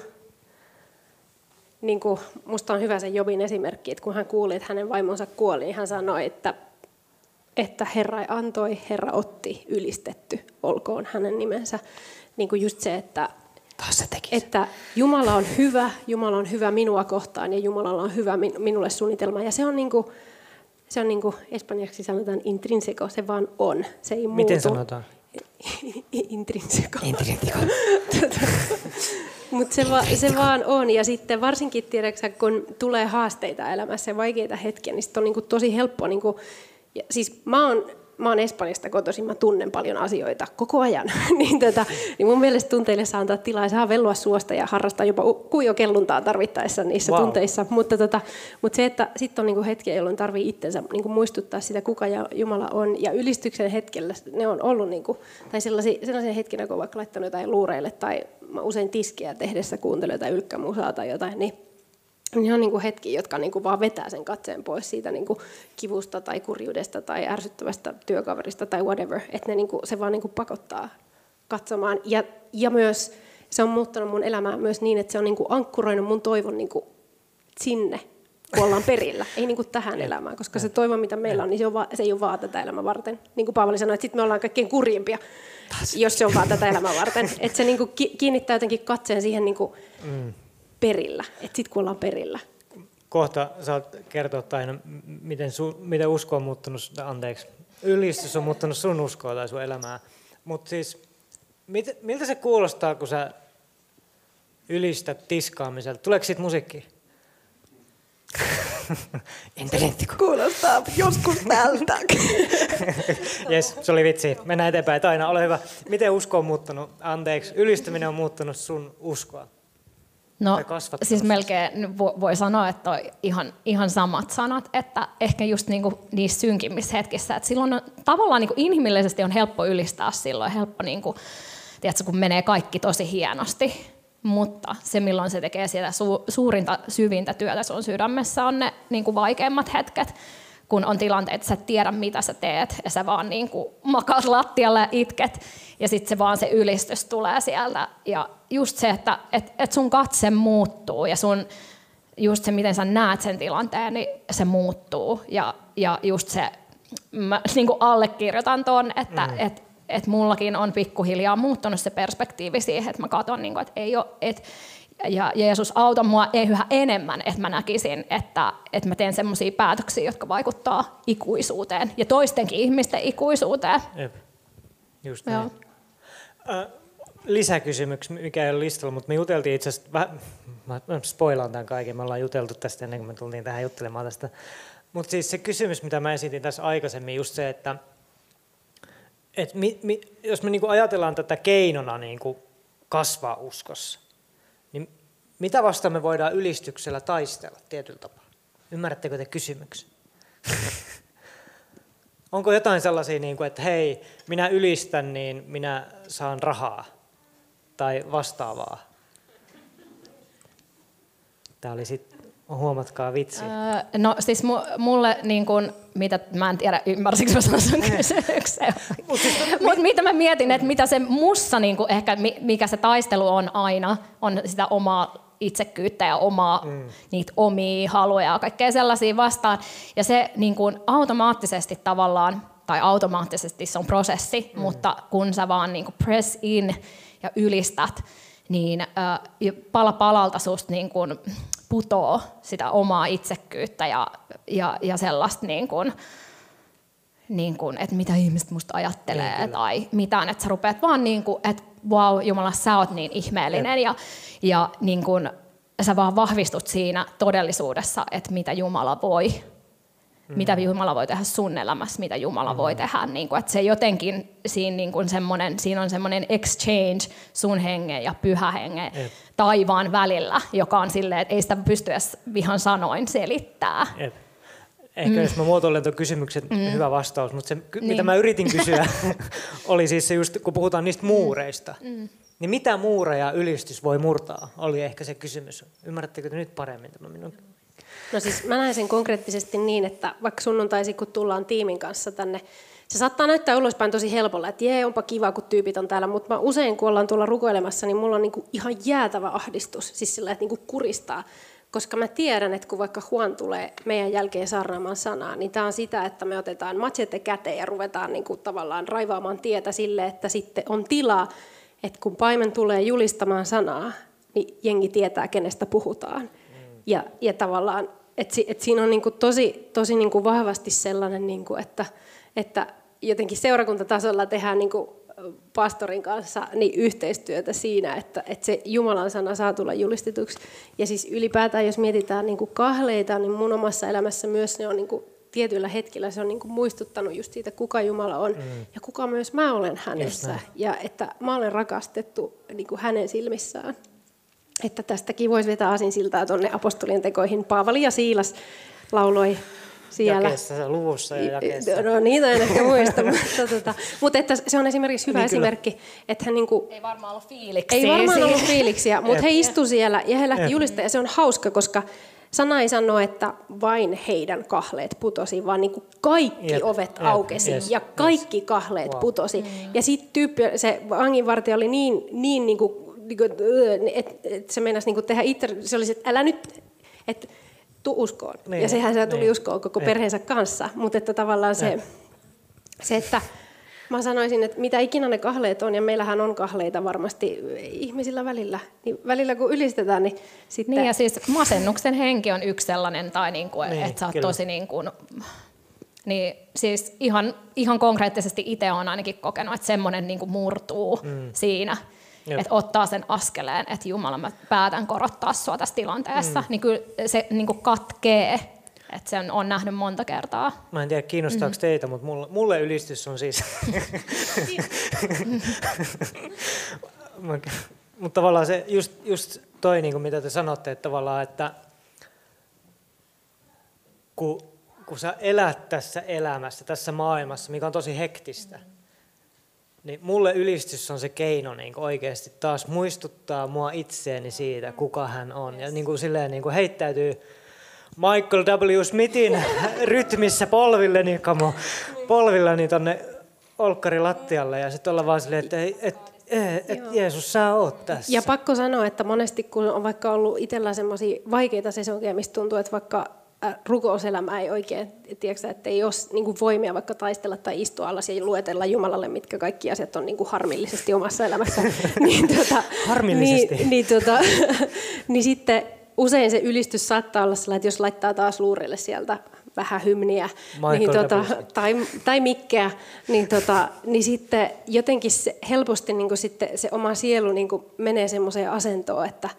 niin kuin, musta on hyvä se Jobin esimerkki, että kun hän kuuli, että hänen vaimonsa kuoli, niin hän sanoi, että, että Herra antoi, Herra otti, ylistetty, olkoon hänen nimensä. Niin kuin just se, että, se että Jumala on hyvä, Jumala on hyvä minua kohtaan ja Jumalalla on hyvä minulle suunnitelma. Ja se on niin kuin, se on niin kuin espanjaksi sanotaan intrinseco, se vaan on. Se ei Miten muutu. sanotaan? intrinseco. Intrinseco. Mutta se, va, se vaan on. Ja sitten varsinkin, tiedätkö, kun tulee haasteita elämässä ja vaikeita hetkiä, niin sitten on niin tosi helppo. Niin kuin, ja siis mä oon mä oon Espanjasta kotoisin, mä tunnen paljon asioita koko ajan, niin, tota, niin mun mielestä tunteille saa antaa tilaa ja saa vellua suosta ja harrastaa jopa kuijokelluntaa tarvittaessa niissä wow. tunteissa. Mutta, tota, mutta se, että sitten on niinku hetkiä, jolloin tarvii itsensä niinku muistuttaa sitä, kuka Jumala on. Ja ylistyksen hetkellä ne on ollut, niinku, tai sellaisia, sellaisia hetkinä, kun on vaikka laittanut jotain luureille tai mä usein tiskiä tehdessä kuuntelen jotain ylkkämusaa tai jotain, niin On niin kuin hetki, jotka niin kuin vaan vetää sen katseen pois siitä niin kuin kivusta tai kurjuudesta tai ärsyttävästä työkaverista tai whatever. Että ne niin kuin, se vaan niin kuin pakottaa katsomaan. Ja, ja myös se on muuttanut mun elämää myös niin, että se on niin kuin ankkuroinut mun toivon niin kuin sinne, kun ollaan perillä. Ei niin kuin tähän elämään, koska se toivo, mitä meillä on, niin se, on va- se ei ole vaan tätä elämää varten. Niin kuin Paavali sanoi, että sitten me ollaan kaikkein kurjimpia, jos se on vaan tätä elämää varten. Että se niin kuin kiinnittää jotenkin katseen siihen niin kuin perillä. Että sitten kun ollaan perillä. Kohta saat kertoa Taina, miten, su, miten usko on muuttunut, anteeksi, ylistys on muuttunut sun uskoa tai sun elämää. Mutta siis, mit, miltä se kuulostaa, kun sä ylistät tiskaamiselta? Tuleeko siitä musiikki? Intellentiko. Kuulostaa joskus tältä. Jes, se oli vitsi. Mennään eteenpäin. Taina, ole hyvä. Miten usko on muuttunut? Anteeksi, ylistäminen on muuttunut sun uskoa. No siis melkein vo- voi sanoa, että on ihan, ihan samat sanat, että ehkä just niinku niissä synkimmissä hetkissä, että silloin on, tavallaan niinku inhimillisesti on helppo ylistää silloin, helppo niinku, tiedätkö, kun menee kaikki tosi hienosti, mutta se milloin se tekee sitä su- suurinta, syvintä työtä sun sydämessä on ne niinku vaikeimmat hetket, kun on tilanteet, että sä et tiedä mitä sä teet ja sä vaan niin kuin makaat lattialla ja itket ja sitten se vaan se ylistys tulee sieltä ja just se, että et, et sun katse muuttuu ja sun just se, miten sä näet sen tilanteen, niin se muuttuu ja, ja just se, mä niin kuin allekirjoitan ton, että mm. et, et mullakin on pikkuhiljaa muuttunut se perspektiivi siihen, että mä katson, niin kuin, että ei ole, että ja Jeesus auta mua yhä enemmän, että mä näkisin, että, että mä teen sellaisia päätöksiä, jotka vaikuttaa ikuisuuteen ja toistenkin ihmisten ikuisuuteen. Jep. Just näin. Ö, lisäkysymyksi, mikä ei ole listalla, mutta me juteltiin itse asiassa, vähän, mä spoilaan tämän kaiken, me ollaan juteltu tästä ennen kuin me tultiin tähän juttelemaan tästä. Mutta siis se kysymys, mitä mä esitin tässä aikaisemmin, just se, että et mi, mi, jos me niinku ajatellaan tätä keinona niinku kasvaa uskossa, niin mitä vastaan me voidaan ylistyksellä taistella tietyllä tapaa? Ymmärrättekö te kysymyksen? Onko jotain sellaisia, niin kuin, että hei, minä ylistän, niin minä saan rahaa tai vastaavaa? Tämä oli sitten, huomatkaa vitsi. Öö, no siis mu- mulle, niin kun, mitä, mä en tiedä ymmärsikö mä sanon sun kysymykseen. Mutta mitä mä mietin, että mitä se mussa, niin kun, ehkä mikä se taistelu on aina, on sitä omaa itsekyyttä ja omaa, mm. niitä omia haluja ja kaikkea sellaisia vastaan. Ja se niin kun, automaattisesti tavallaan, tai automaattisesti se on prosessi, mm. mutta kun sä vaan niin kun, press in ja ylistät, niin äh, pala palalta susta niin kun, putoo sitä omaa itsekkyyttä ja, ja, ja sellaista, niin kun, niin kun, että mitä ihmiset musta ajattelee Niin, tai mitään, että sä rupeat vaan niin kuin, että wow, Jumala, sä oot niin ihmeellinen ja, ja niin kun, sä vaan vahvistut siinä todellisuudessa, että mitä Jumala voi Mm. mitä Jumala voi tehdä sun elämässä, mitä Jumala mm. voi tehdä. Niin kuin, että se jotenkin siinä, niin kuin semmoinen, siinä on semmoinen exchange sun hengen ja pyhä hengen Jep. taivaan välillä, joka on silleen, että ei sitä pysty edes vihan sanoin selittää. Jep. Ehkä mm. jos mä muotoilen tuon kysymyksen, mm. hyvä vastaus, mutta se, niin. mitä mä yritin kysyä, oli siis se just, kun puhutaan niistä muureista, mm. niin mitä muureja ylistys voi murtaa, oli ehkä se kysymys. Ymmärrättekö te nyt paremmin tämän minun No siis mä näen sen konkreettisesti niin, että vaikka sunnuntaisi, kun tullaan tiimin kanssa tänne, se saattaa näyttää ulospäin tosi helpolla, että jee, onpa kiva, kun tyypit on täällä, mutta mä usein, kun ollaan tuolla rukoilemassa, niin mulla on niinku ihan jäätävä ahdistus, siis sillä, että niinku kuristaa. Koska mä tiedän, että kun vaikka Juan tulee meidän jälkeen saarnaamaan sanaa, niin tämä on sitä, että me otetaan machete käteen ja ruvetaan niinku tavallaan raivaamaan tietä sille, että sitten on tilaa, että kun paimen tulee julistamaan sanaa, niin jengi tietää, kenestä puhutaan. Ja, ja tavallaan, että et siinä on niinku tosi, tosi niinku vahvasti sellainen, niinku, että, että jotenkin seurakuntatasolla tehdään niinku pastorin kanssa niin yhteistyötä siinä, että, että se Jumalan sana saa tulla julistetuksi. Ja siis ylipäätään, jos mietitään niin kuin kahleita, niin mun omassa elämässä myös ne on niin kuin tietyillä hetkillä se on niin kuin muistuttanut just siitä, kuka Jumala on mm. ja kuka myös mä olen hänessä. Ja että mä olen rakastettu niin kuin hänen silmissään. Että tästäkin voisi vetää asinsiltaa tuonne apostolien tekoihin. Paavali ja Siilas lauloi siellä. Jakeessa, luvussa ja jakeessa. No niitä en ehkä muista, mutta, tota, mutta että se on esimerkiksi hyvä Niin esimerkki, että hän niinku, Ei varmaan ollut fiiliksiä. ei varmaan siinä. ollut fiiliksiä, mutta he istu siellä ja he lähti julistamaan ja se on hauska, koska sana ei sano, että vain heidän kahleet putosi, vaan niin kuin kaikki Jep, ovet jep, aukesi yes, ja yes. kaikki kahleet Wow. putosi. Ja sitten tyyppi, se vanginvartija oli niin, niin, niin kuin, että et se meinasi niin kuin tehdä itse, se oli se, että älä nyt, että tu uskoon. Niin, ja sehän se tuli niin. uskoon koko Jep. perheensä kanssa, mutta että tavallaan se, Jep. se, että Mä sanoisin, että mitä ikinä ne kahleet on, ja meillähän on kahleita varmasti ihmisillä välillä, niin välillä kun ylistetään, niin sitten... Niin ja siis masennuksen henki on yksi sellainen, tai niin kuin, Niin, että sä oot kyllä. tosi niin kuin, niin siis ihan, ihan konkreettisesti itse olen ainakin kokenut, että semmoinen niin kuin murtuu mm. siinä. Että ottaa sen askeleen, että Jumala mä päätän korottaa sua tässä tilanteessa, mm. niin kyllä se niin kuin katkee, että sen on nähnyt monta kertaa. Mä en tiedä, kiinnostaako mm. teitä, mutta mulle, mulle ylistys on siis... Mutta tavallaan se, just, just toi, niin kuin mitä te sanotte, että tavallaan, että kun, kun sä elät tässä elämässä, tässä maailmassa, mikä on tosi hektistä, niin mulle ylistys on se keino niin oikeasti taas muistuttaa mua itseäni siitä, kuka hän on. Ja niin kuin silleen niin kuin heittäytyy Michael W. Smithin rytmissä polvilleni, kamo, polvillani tonne olkkari lattialle ja sitten olla vaan silleen, että et, et, et, et Jeesus, sä oot tässä. Ja pakko sanoa, että monesti kun on vaikka ollut itsellä semmoisia vaikeita sesonkeja, mistä tuntuu, että vaikka rukouselämä ei oikein, tiedätkö, että ei ole niin voimia vaikka taistella tai istua alas ja luetella Jumalalle, mitkä kaikki asiat on niin kuin harmillisesti omassa elämässä. niin, tuota, Harmillisesti. Niin, niin, tuota, niin sitten usein se ylistys saattaa olla sellainen, että jos laittaa taas luurille sieltä vähän hymniä Michael niin, tuota, tai, tai mikkeä, niin, tota, niin sitten jotenkin se, helposti niin kuin sitten se oma sielu niin kuin menee semmoiseen asentoon, että,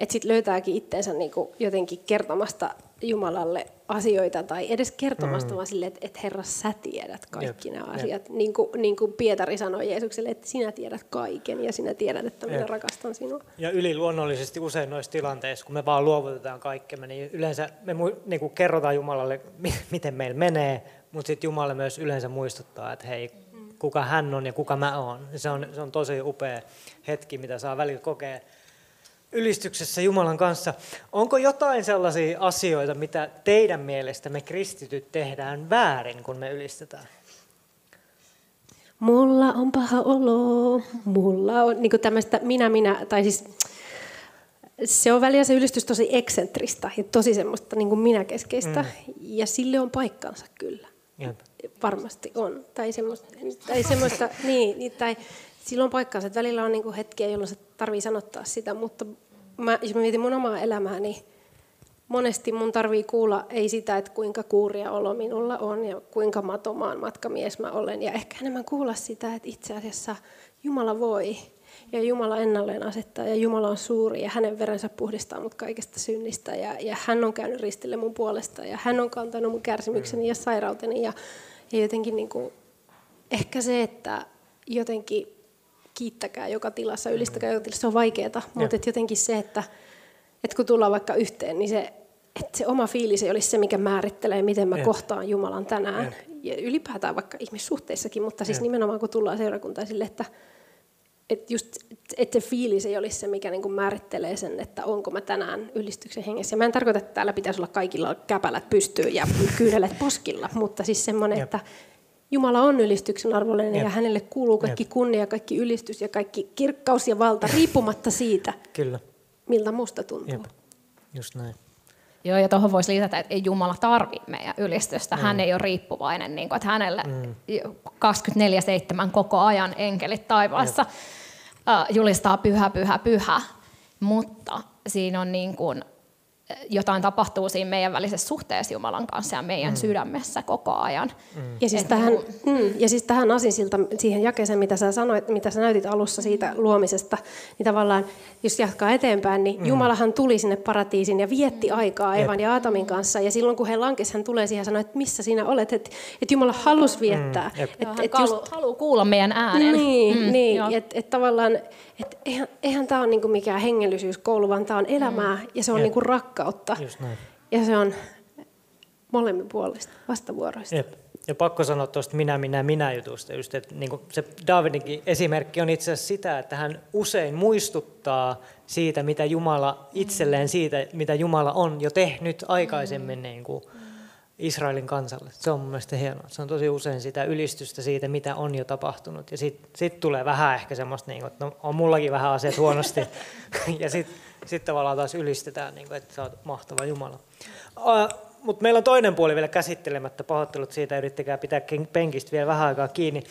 että sitten löytääkin itteensä niin kuin jotenkin kertomasta Jumalalle asioita tai edes kertomasta, mm. vaan silleen, että, että Herra, sä tiedät kaikki Jep, nämä jep. asiat. Niin kuin, niin kuin Pietari sanoi Jeesukselle, että sinä tiedät kaiken ja sinä tiedät, että minä Jep. rakastan sinua. Ja yliluonnollisesti usein noissa tilanteissa, kun me vaan luovutetaan kaikkemme, niin yleensä me mu- niin kuin kerrotaan Jumalalle, mi- miten meillä menee, mutta sitten Jumala myös yleensä muistuttaa, että hei, kuka hän on ja kuka mä oon. Se on, se on tosi upea hetki, mitä saa välillä kokea ylistyksessä Jumalan kanssa. Onko jotain sellaisia asioita, mitä teidän mielestä me kristityt tehdään väärin, kun me ylistetään? Mulla on paha olo, mulla on niin tämmöistä minä, minä, tai siis se on välillä se ylistys tosi eksentristä ja tosi semmoista niin kuin minäkeskeistä, mm. ja sille on paikkansa kyllä. Jep. Varmasti on. Tai semmoista, tai semmoista niin, niin, tai sillä on paikkansa, että välillä on niin kuin hetkiä, jolloin se tarvii sanottaa sitä, mutta mä, jos mä mietin mun omaa elämääni, niin monesti mun tarvii kuulla ei sitä, että kuinka kuuria olo minulla on ja kuinka matomaan matkamies mä olen. Ja ehkä enemmän kuulla sitä, että itse asiassa Jumala voi ja Jumala ennalleen asettaa ja Jumala on suuri ja hänen verensä puhdistaa mut kaikesta synnistä ja, ja hän on käynyt ristille mun puolesta ja hän on kantanut mun kärsimykseni ja sairauteni ja, ja jotenkin niin kuin, ehkä se, että jotenkin kiittäkää joka tilassa, ylistäkää joka tilassa, se on vaikeaa, mutta et jotenkin se, että, että kun tullaan vaikka yhteen, niin se, että se oma fiilis ei olisi se, mikä määrittelee, miten mä Jep. kohtaan Jumalan tänään. Jep. Ja ylipäätään vaikka ihmissuhteissakin, mutta siis Jep. nimenomaan kun tullaan seurakuntaan sille, että, että, just, että se fiilis ei olisi se, mikä niin kuin määrittelee sen, että onko mä tänään ylistyksen hengessä. Ja mä en tarkoita, että täällä pitäisi olla kaikilla käpälät pystyyn ja kyynelet poskilla, mutta siis semmoinen, että Jumala on ylistyksen arvollinen Jep. ja hänelle kuuluu kaikki Jep. kunnia, kaikki ylistys ja kaikki kirkkaus ja valta, riippumatta siitä, Kyllä. miltä musta tuntuu. Jep. Just näin. Joo, ja tuohon voisi lisätä, että ei Jumala tarvi meidän ylistystä. Mm. Hän ei ole riippuvainen, niin kuin, että hänelle mm. 24-7 koko ajan enkelit taivaassa äh, julistaa pyhä, pyhä, pyhä. Mutta siinä on niin kuin, jotain tapahtuu siinä meidän välisessä suhteessa Jumalan kanssa ja meidän mm. sydämessä koko ajan. Mm. Ja siis, tähän, mm, ja siis tähän asinsilta, siihen jakeeseen, mitä sä sanoit, mitä sä näytit alussa siitä luomisesta, niin tavallaan, jos jatkaa eteenpäin, niin mm. Jumalahan tuli sinne paratiisiin ja vietti aikaa Evan ja Aatamin kanssa. Ja silloin, kun he lankes, hän tulee siihen ja sanoo, että missä sinä olet, että, että Jumala halusi viettää. jep. Et, et hän just- haluaa kuulla meidän äänen. Niin, mm, niin joo. että et tavallaan, et eihän, eihän tämä ole niinku mikään hengellisyyskoulu, vaan tämä on elämää mm. ja se on niinku rakkautta. Just näin. Ja se on molemmin puolista, vastavuoroista. Jep. Ja pakko sanoa tuosta minä, minä, minä jutusta, just, että niin se Davidinkin esimerkki on itse asiassa sitä, että hän usein muistuttaa siitä, mitä Jumala itselleen, siitä, mitä Jumala on jo tehnyt aikaisemmin niin kuin Israelin kansalle. Se on mun mielestä hienoa. Se on tosi usein sitä ylistystä siitä, mitä on jo tapahtunut. Ja sitten sit tulee vähän ehkä semmoista, niin kuin, että no, on mullakin vähän asiat huonosti. ja sitten sit tavallaan taas ylistetään, niin kuin, että sä oot mahtava Jumala. Uh, mutta meillä on toinen puoli vielä käsittelemättä. Pahoittelut siitä, yrittäkää pitää penkistä vielä vähän aikaa kiinni.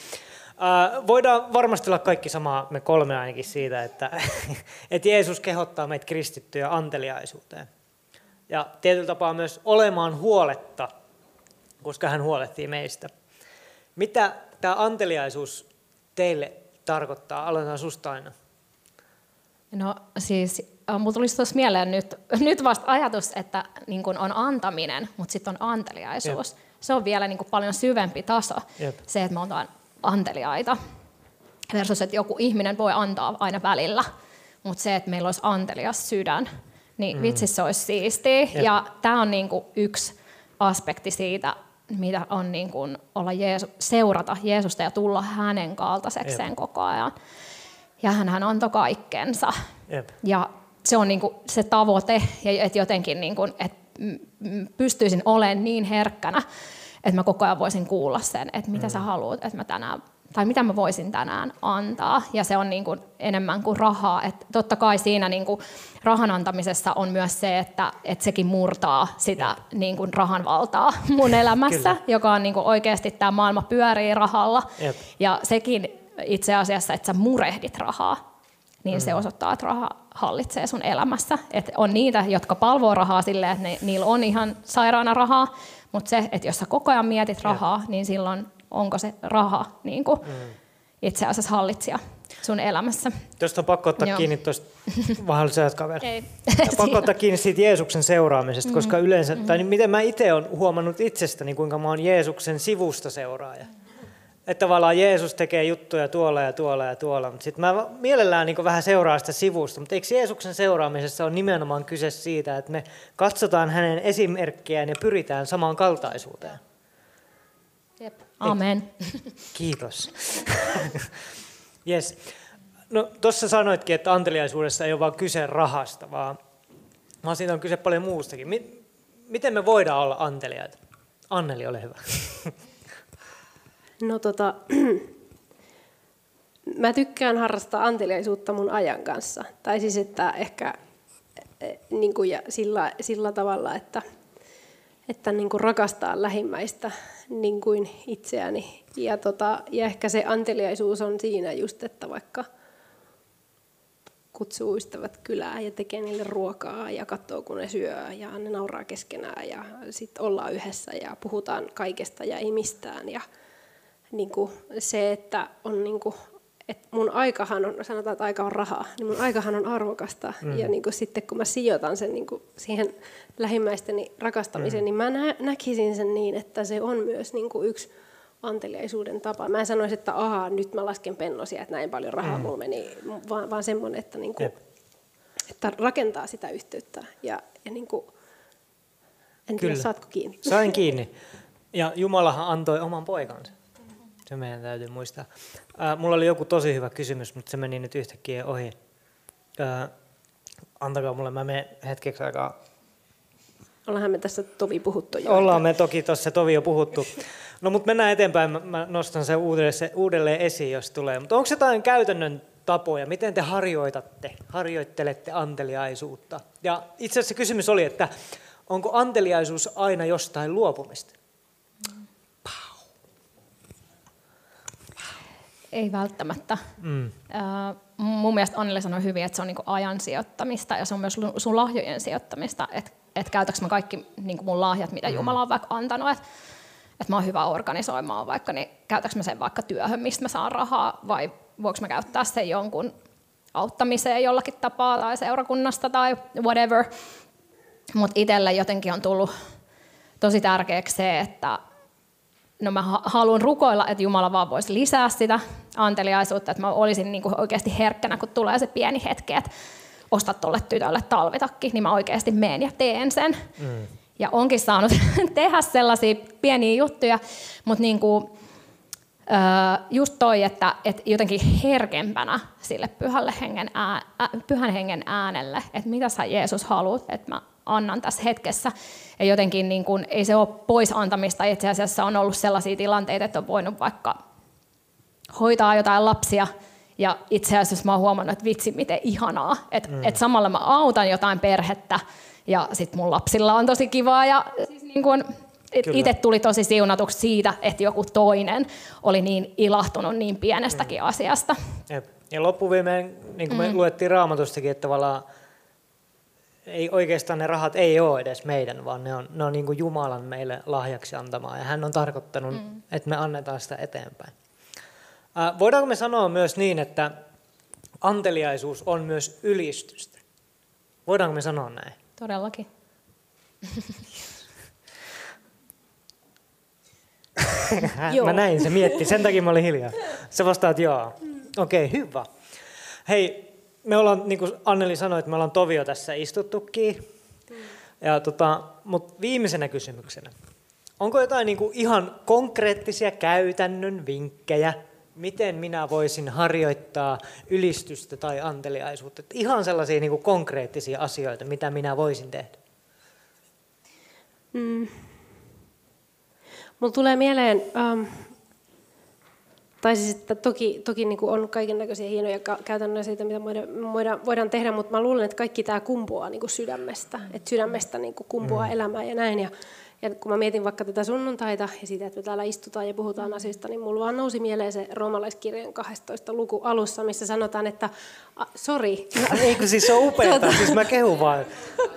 Uh, voidaan varmasti olla kaikki samaa, me kolme ainakin siitä, että, että Jeesus kehottaa meitä kristittyjä anteliaisuuteen. Ja tietyllä tapaa myös olemaan huoletta, koska hän huolehtii meistä. Mitä tämä anteliaisuus teille tarkoittaa? Aloitetaan susta aina. No siis mulla tulisi tuossa mieleen nyt, nyt vasta ajatus, että niin kun on antaminen, mutta sitten on anteliaisuus. Jep. Se on vielä niin kun paljon syvempi taso, Jep. se, että me ollaan anteliaita. Versus, että joku ihminen voi antaa aina välillä, mutta se, että meillä olisi antelias sydän, niin mm. vitsi se olisi siistiä. Jep. Ja tämä on niin yksi aspekti siitä, mitä on niin kuin olla Jeesu, seurata Jeesusta ja tulla hänen kaltaisekseen Jep. koko ajan ja hän antoi kaikkensa. Jep. Ja se on niin kuin se tavoite, ja että jotenkin niin kuin, että pystyisin olemaan niin herkkänä, että mä koko ajan voisin kuulla sen, että mitä mm. sä haluat, että mä tänään tai mitä mä voisin tänään antaa. Ja se on niin kuin enemmän kuin rahaa. Et totta kai siinä niin kuin rahan antamisessa on myös se, että, että sekin murtaa sitä niin kuin rahan valtaa mun elämässä, Kyllä. joka on niin kuin oikeasti tämä maailma pyörii rahalla. Jep. Ja sekin itse asiassa, että sä murehdit rahaa, niin mm. se osoittaa, että raha hallitsee sun elämässä. Et on niitä, jotka palvoo rahaa silleen, että ne, niillä on ihan sairaana rahaa, mutta se, että jos sä koko ajan mietit rahaa, ja. niin silloin onko se raha niin kuin mm. itse asiassa hallitsija sun elämässä. Tuosta on pakko ottaa Joo. kiinni tuosta, vähän jatkaa vielä. Ei. pakko ottaa kiinni siitä Jeesuksen seuraamisesta, mm. koska yleensä, mm. tai miten mä itse olen huomannut itsestäni, kuinka mä oon Jeesuksen sivusta seuraaja. Mm että tavallaan Jeesus tekee juttuja tuolla ja tuolla ja tuolla, mutta sitten mä mielellään niin vähän seuraan sitä sivusta, mutta eikö Jeesuksen seuraamisessa ole nimenomaan kyse siitä, että me katsotaan hänen esimerkkiään ja pyritään samaan kaltaisuuteen? Jep. Amen. Kiitos. yes. No tuossa sanoitkin, että anteliaisuudessa ei ole vain kyse rahasta, vaan, vaan siitä on kyse paljon muustakin. Miten me voidaan olla anteliaita? Anneli, ole hyvä. No tota, mä tykkään harrastaa anteliaisuutta mun ajan kanssa. Tai siis, että ehkä e, niin kuin ja sillä, sillä tavalla, että, että niin kuin rakastaa lähimmäistä niin kuin itseäni. Ja, tota, ja ehkä se anteliaisuus on siinä just, että vaikka kutsuu ystävät kylään ja tekee niille ruokaa ja katsoo, kun ne syö ja ne nauraa keskenään ja sitten ollaan yhdessä ja puhutaan kaikesta ja ei mistään. Ja, niin kuin se, että on niin kuin, että mun aikahan on, sanotaan, että aika on rahaa, niin mun aikahan on arvokasta. Mm. Ja niin kuin sitten kun mä sijoitan sen niin kuin siihen lähimmäisteni rakastamiseen, mm. niin mä nä- näkisin sen niin, että se on myös niin kuin yksi anteliaisuuden tapa. Mä en sanoisi, että aha, nyt mä lasken pennosia, että näin paljon rahaa mm. mulla meni, vaan, vaan semmoinen, että, niin kuin, että rakentaa sitä yhteyttä. Ja, ja niin kuin, en tiedä, Kyllä. saatko kiinni? Sain kiinni. Ja Jumalahan antoi oman poikansa. Se meidän täytyy muistaa. Ää, mulla oli joku tosi hyvä kysymys, mutta se meni nyt yhtäkkiä ohi. Ää, antakaa mulle, mä menen hetkeksi aikaa. Ollaanhan me tässä tovi puhuttu jo. Ollaan me toki tuossa tovi jo puhuttu. No mutta mennään eteenpäin, mä, mä nostan sen uudelleen, se uudelleen esiin, jos tulee. Mutta onko jotain käytännön tapoja, miten te harjoitatte, harjoittelette anteliaisuutta? Ja itse asiassa kysymys oli, että onko anteliaisuus aina jostain luopumista? Ei välttämättä. Mm. mun mielestä Anneli sanoi hyvin, että se on niinku ajan sijoittamista ja se on myös sun lahjojen sijoittamista. Että et käytäks mä kaikki niinku mun lahjat, mitä mm. Jumala on vaikka antanut, että et mä oon hyvä organisoimaan vaikka, niin käytäks mä sen vaikka työhön, mistä mä saan rahaa, vai voiko mä käyttää sen jonkun auttamiseen jollakin tapaa tai seurakunnasta tai whatever. Mutta itselle jotenkin on tullut tosi tärkeäksi se, että no mä haluan rukoilla, että Jumala vaan voisi lisää sitä anteliaisuutta, että mä olisin niin kuin oikeasti herkkänä, kun tulee se pieni hetki, että ostat tuolle tytölle talvitakki, niin mä oikeasti meen ja teen sen. Mm. Ja onkin saanut tehdä sellaisia pieniä juttuja, mutta niin kuin, just toi, että, että jotenkin herkempänä sille pyhälle hengen ää, pyhän hengen äänelle, että mitä sä Jeesus haluat, että mä annan tässä hetkessä. Ja jotenkin niin kuin, ei se ole pois antamista, itse asiassa on ollut sellaisia tilanteita, että on voinut vaikka hoitaa jotain lapsia, ja itse asiassa mä oon huomannut, että vitsi, miten ihanaa, että mm. et samalla mä autan jotain perhettä, ja sitten mun lapsilla on tosi kivaa, ja siis niin kuin, itse tuli tosi siunatuksi siitä, että joku toinen oli niin ilahtunut niin pienestäkin mm. asiasta. Jep. Ja loppuviimeen, niin kuin me mm. luettiin raamatustakin, että tavallaan ei oikeastaan ne rahat ei ole edes meidän, vaan ne on, ne on niin kuin Jumalan meille lahjaksi antamaa. Ja hän on tarkoittanut, mm. että me annetaan sitä eteenpäin. Äh, voidaanko me sanoa myös niin, että anteliaisuus on myös ylistystä? Voidaanko me sanoa näin? Todellakin. mä näin, se mietti. Sen takia mä olin hiljaa. Se vastaat joo. Okei, okay, hyvä. Hei, me ollaan, niin kuin Anneli sanoi, että me ollaan Tovio tässä istuttukin. Ja tota, mutta viimeisenä kysymyksenä. Onko jotain niin kuin ihan konkreettisia käytännön vinkkejä, miten minä voisin harjoittaa ylistystä tai anteliaisuutta? Ihan sellaisia niin kuin konkreettisia asioita, mitä minä voisin tehdä. Mm. Mulla tulee mieleen, um, tai siis, että toki, toki niin kuin on kaiken näköisiä hienoja käytännön siitä, mitä voidaan, voidaan tehdä, mutta mä luulen, että kaikki tämä kumpuaa niin kuin sydämestä. Että sydämestä niin kuin kumpuaa mm. elämää ja näin. Ja, ja kun mä mietin vaikka tätä sunnuntaita ja sitä, että me täällä istutaan ja puhutaan asioista, niin mulla vaan nousi mieleen se roomalaiskirjan 12 luku alussa, missä sanotaan, että sori. Eikö siis se on upeaa, tota... siis mä kehun vaan.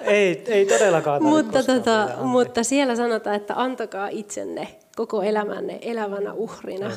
Ei, ei todellakaan. mutta, tota, mutta siellä sanotaan, että antakaa itsenne koko elämänne elävänä uhrina.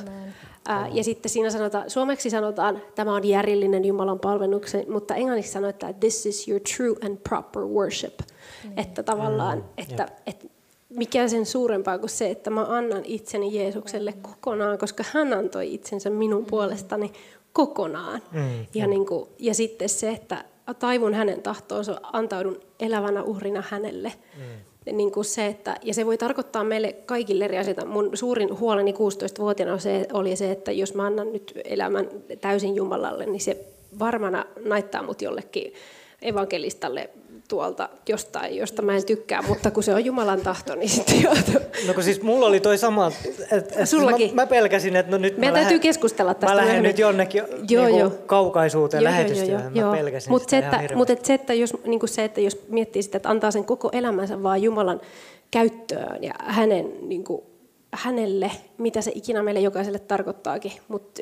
Ää, ja sitten siinä sanotaan, suomeksi sanotaan, tämä on järjellinen Jumalan palveluksen, mutta englanniksi sanotaan, että this is your true and proper worship. Mm. Että tavallaan, mm. että, että mikä sen suurempaa kuin se, että mä annan itseni Jeesukselle kokonaan, koska hän antoi itsensä minun mm. puolestani kokonaan. Mm. Ja, niin kuin, ja sitten se, että taivun hänen tahtoonsa, antaudun elävänä uhrina hänelle. Mm. Niin kuin se, että, ja se voi tarkoittaa meille kaikille eri asioita. Mun suurin huoleni 16-vuotiaana se, oli se, että jos mä annan nyt elämän täysin Jumalalle, niin se varmana naittaa mut jollekin evankelistalle tuolta jostain, josta mä en tykkää, mutta kun se on Jumalan tahto, niin sitten joutuu. No kun siis mulla oli toi sama, että Sullakin. Mä, mä, pelkäsin, että no nyt Meidän mä täytyy lähden, keskustella tästä. Mä lähden nyt jonnekin joo, niin joo. kaukaisuuteen joo, lähetystyöhön, joo, mä pelkäsin Mut se, että, mutta et se, että jos, niin se, että jos miettii sitä, että antaa sen koko elämänsä vaan Jumalan käyttöön ja hänen, niin kuin, hänelle, mitä se ikinä meille jokaiselle tarkoittaakin, mutta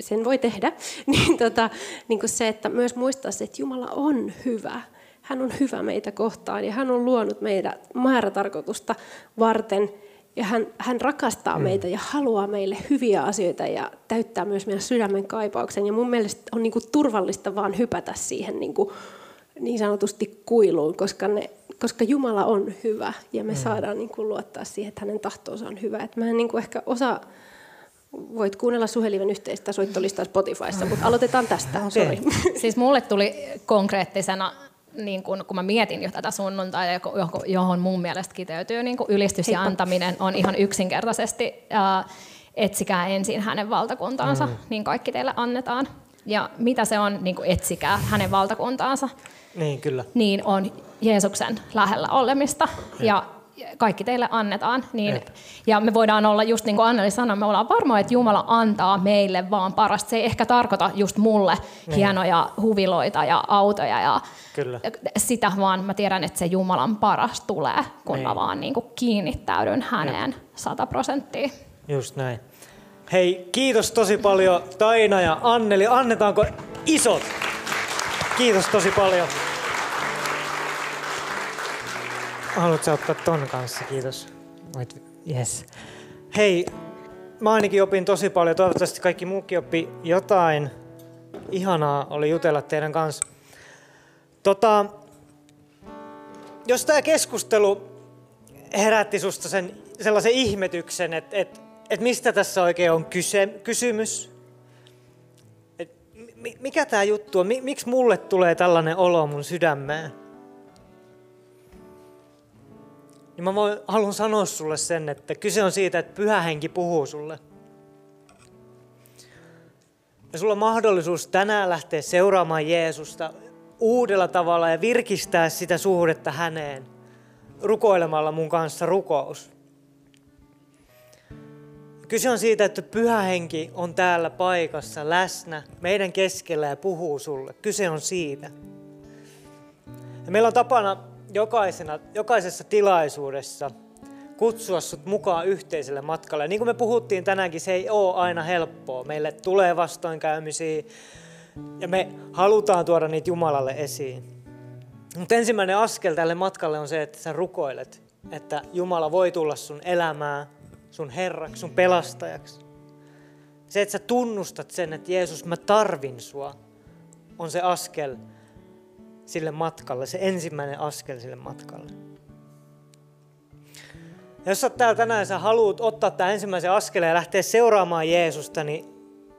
sen voi tehdä, niin, tota, niin kuin se, että myös muistaa se, että Jumala on hyvä hän on hyvä meitä kohtaan ja hän on luonut meidät määrätarkoitusta varten. Ja hän, hän rakastaa mm. meitä ja haluaa meille hyviä asioita ja täyttää myös meidän sydämen kaipauksen. Ja mun mielestä on niin kuin turvallista vaan hypätä siihen niin, kuin niin sanotusti kuiluun, koska, ne, koska Jumala on hyvä ja me mm. saadaan niin kuin luottaa siihen, että hänen tahtoonsa on hyvä. Et mä en niin kuin ehkä osaa voit kuunnella Suheliven yhteistä soittolistaa Spotifyssa, mutta aloitetaan tästä. Okay. Siis mulle tuli konkreettisena niin kun, kun mä mietin jo tätä sunnuntaita, johon mun mielestä kiteytyy niin ylistys Heippa. ja antaminen, on ihan yksinkertaisesti ää, etsikää ensin hänen valtakuntaansa, mm. niin kaikki teille annetaan. Ja mitä se on, niin etsikää hänen valtakuntaansa, niin, kyllä. niin on Jeesuksen lähellä olemista. Ja kaikki teille annetaan. Niin, ja me voidaan olla, just niin kuin Anneli sanoi, me ollaan varmoja, että Jumala antaa meille vaan parasta. Se ei ehkä tarkoita just mulle niin. hienoja huviloita ja autoja ja Kyllä. sitä, vaan mä tiedän, että se Jumalan paras tulee, kun niin. mä vaan niin kuin kiinnittäydyn häneen sata prosenttia. Just näin. Hei, kiitos tosi paljon Taina ja Anneli. Annetaanko isot? Kiitos tosi paljon. Haluatko ottaa ton kanssa? Kiitos. Voit, yes. Hei, mä ainakin opin tosi paljon. Toivottavasti kaikki muukin oppi jotain. Ihanaa oli jutella teidän kanssa. Tota, jos tämä keskustelu herätti susta sen, sellaisen ihmetyksen, että et, et mistä tässä oikein on kyse, kysymys, et mikä tämä juttu on, miksi mulle tulee tällainen olo mun sydämeen, niin mä voin, haluan sanoa sulle sen, että kyse on siitä, että pyhä henki puhuu sulle. Ja sulla on mahdollisuus tänään lähteä seuraamaan Jeesusta uudella tavalla ja virkistää sitä suhdetta häneen rukoilemalla mun kanssa rukous. Kyse on siitä, että pyhä henki on täällä paikassa läsnä meidän keskellä ja puhuu sulle. Kyse on siitä. Ja meillä on tapana jokaisena, jokaisessa tilaisuudessa kutsua sut mukaan yhteiselle matkalle. Niin kuin me puhuttiin tänäänkin, se ei ole aina helppoa. Meille tulee vastoinkäymisiä ja me halutaan tuoda niitä Jumalalle esiin. Mutta ensimmäinen askel tälle matkalle on se, että sä rukoilet, että Jumala voi tulla sun elämään, sun herraksi, sun pelastajaksi. Se, että sä tunnustat sen, että Jeesus, mä tarvin sua, on se askel sille matkalle, se ensimmäinen askel sille matkalle. Ja jos olet täällä tänään ja sä haluat ottaa tämän ensimmäisen askeleen ja lähteä seuraamaan Jeesusta, niin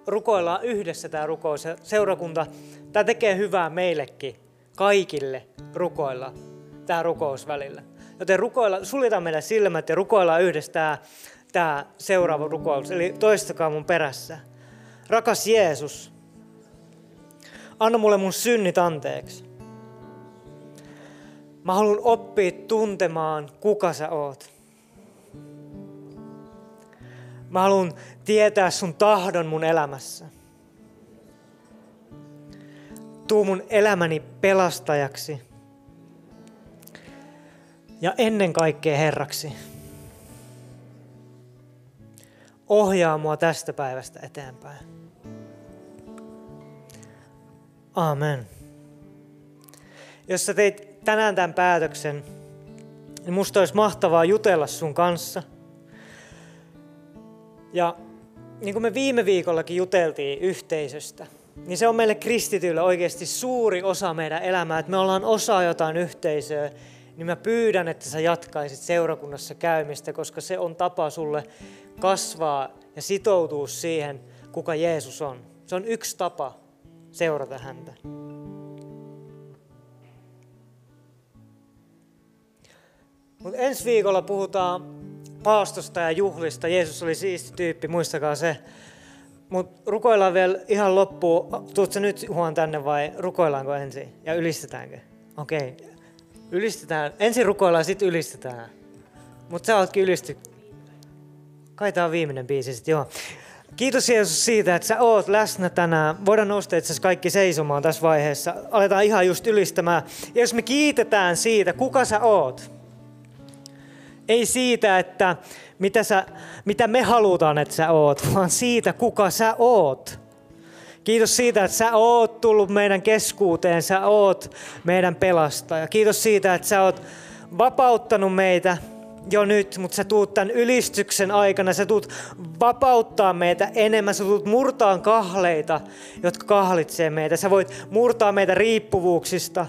rukoillaan yhdessä tämä rukous. Ja seurakunta, tämä tekee hyvää meillekin, kaikille rukoilla tämä rukous välillä. Joten rukoilla, suljetaan meidän silmät ja rukoillaan yhdessä tämä, tämä seuraava rukous. Eli toistakaa mun perässä. Rakas Jeesus, anna mulle mun synnit anteeksi. Mä haluan oppia tuntemaan, kuka sä oot. Mä haluan tietää sun tahdon mun elämässä. Tuu mun elämäni pelastajaksi. Ja ennen kaikkea Herraksi. Ohjaa mua tästä päivästä eteenpäin. Amen. Jos sä teit tänään tämän päätöksen, niin musta olisi mahtavaa jutella sun kanssa. Ja niin kuin me viime viikollakin juteltiin yhteisöstä, niin se on meille kristityille oikeasti suuri osa meidän elämää, että me ollaan osa jotain yhteisöä, niin mä pyydän, että sä jatkaisit seurakunnassa käymistä, koska se on tapa sulle kasvaa ja sitoutua siihen, kuka Jeesus on. Se on yksi tapa seurata häntä. Mutta ensi viikolla puhutaan paastosta ja juhlista. Jeesus oli siisti tyyppi, muistakaa se. Mutta rukoillaan vielä ihan loppuun. Tuutko nyt huon tänne vai rukoillaanko ensin? Ja ylistetäänkö? Okei. Okay. Ylistetään. Ensin rukoillaan, sitten ylistetään. Mutta sä ootkin ylisty. Kai tää on viimeinen biisi sitten, joo. Kiitos Jeesus siitä, että sä oot läsnä tänään. Voidaan nostaa itse kaikki seisomaan tässä vaiheessa. Aletaan ihan just ylistämään. Jos me kiitetään siitä, kuka sä oot, ei siitä, että mitä, sä, mitä me halutaan, että sä oot, vaan siitä, kuka sä oot. Kiitos siitä, että sä oot tullut meidän keskuuteen, sä oot meidän pelastaja. Kiitos siitä, että sä oot vapauttanut meitä jo nyt, mutta sä tuut tämän ylistyksen aikana, sä tuut vapauttaa meitä enemmän, sä tuut murtaa kahleita, jotka kahlitsee meitä. Sä voit murtaa meitä riippuvuuksista,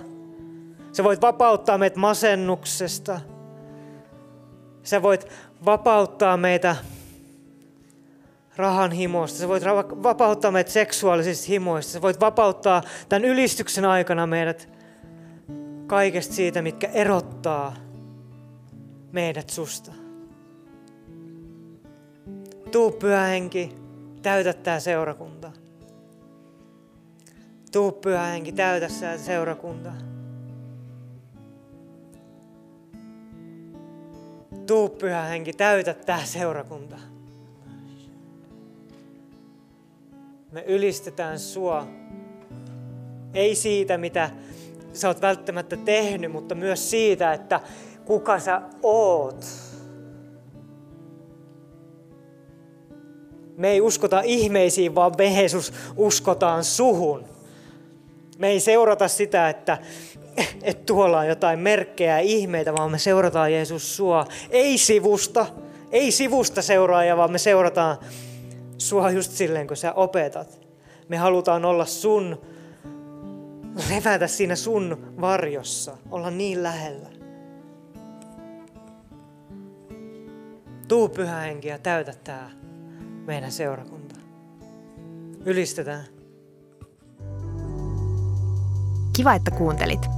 sä voit vapauttaa meitä masennuksesta, Sä voit vapauttaa meitä rahan himosta. Sä voit vapauttaa meitä seksuaalisista himoista. Sä voit vapauttaa tämän ylistyksen aikana meidät kaikesta siitä, mitkä erottaa meidät susta. Tuu pyhä henki, täytä tämä seurakunta. Tuu pyhä henki, täytä tämä seurakunta. Tuu pyhä henki, täytä tämä seurakunta. Me ylistetään sua. Ei siitä, mitä sä oot välttämättä tehnyt, mutta myös siitä, että kuka sä oot. Me ei uskota ihmeisiin, vaan me Jeesus uskotaan suhun. Me ei seurata sitä, että että tuolla on jotain merkkejä ihmeitä, vaan me seurataan Jeesus sua. Ei sivusta, ei sivusta seuraaja, vaan me seurataan sua just silleen, kun sä opetat. Me halutaan olla sun, levätä siinä sun varjossa, olla niin lähellä. Tuu pyhä henki ja täytä tää meidän seurakunta. Ylistetään. Kiva, että kuuntelit.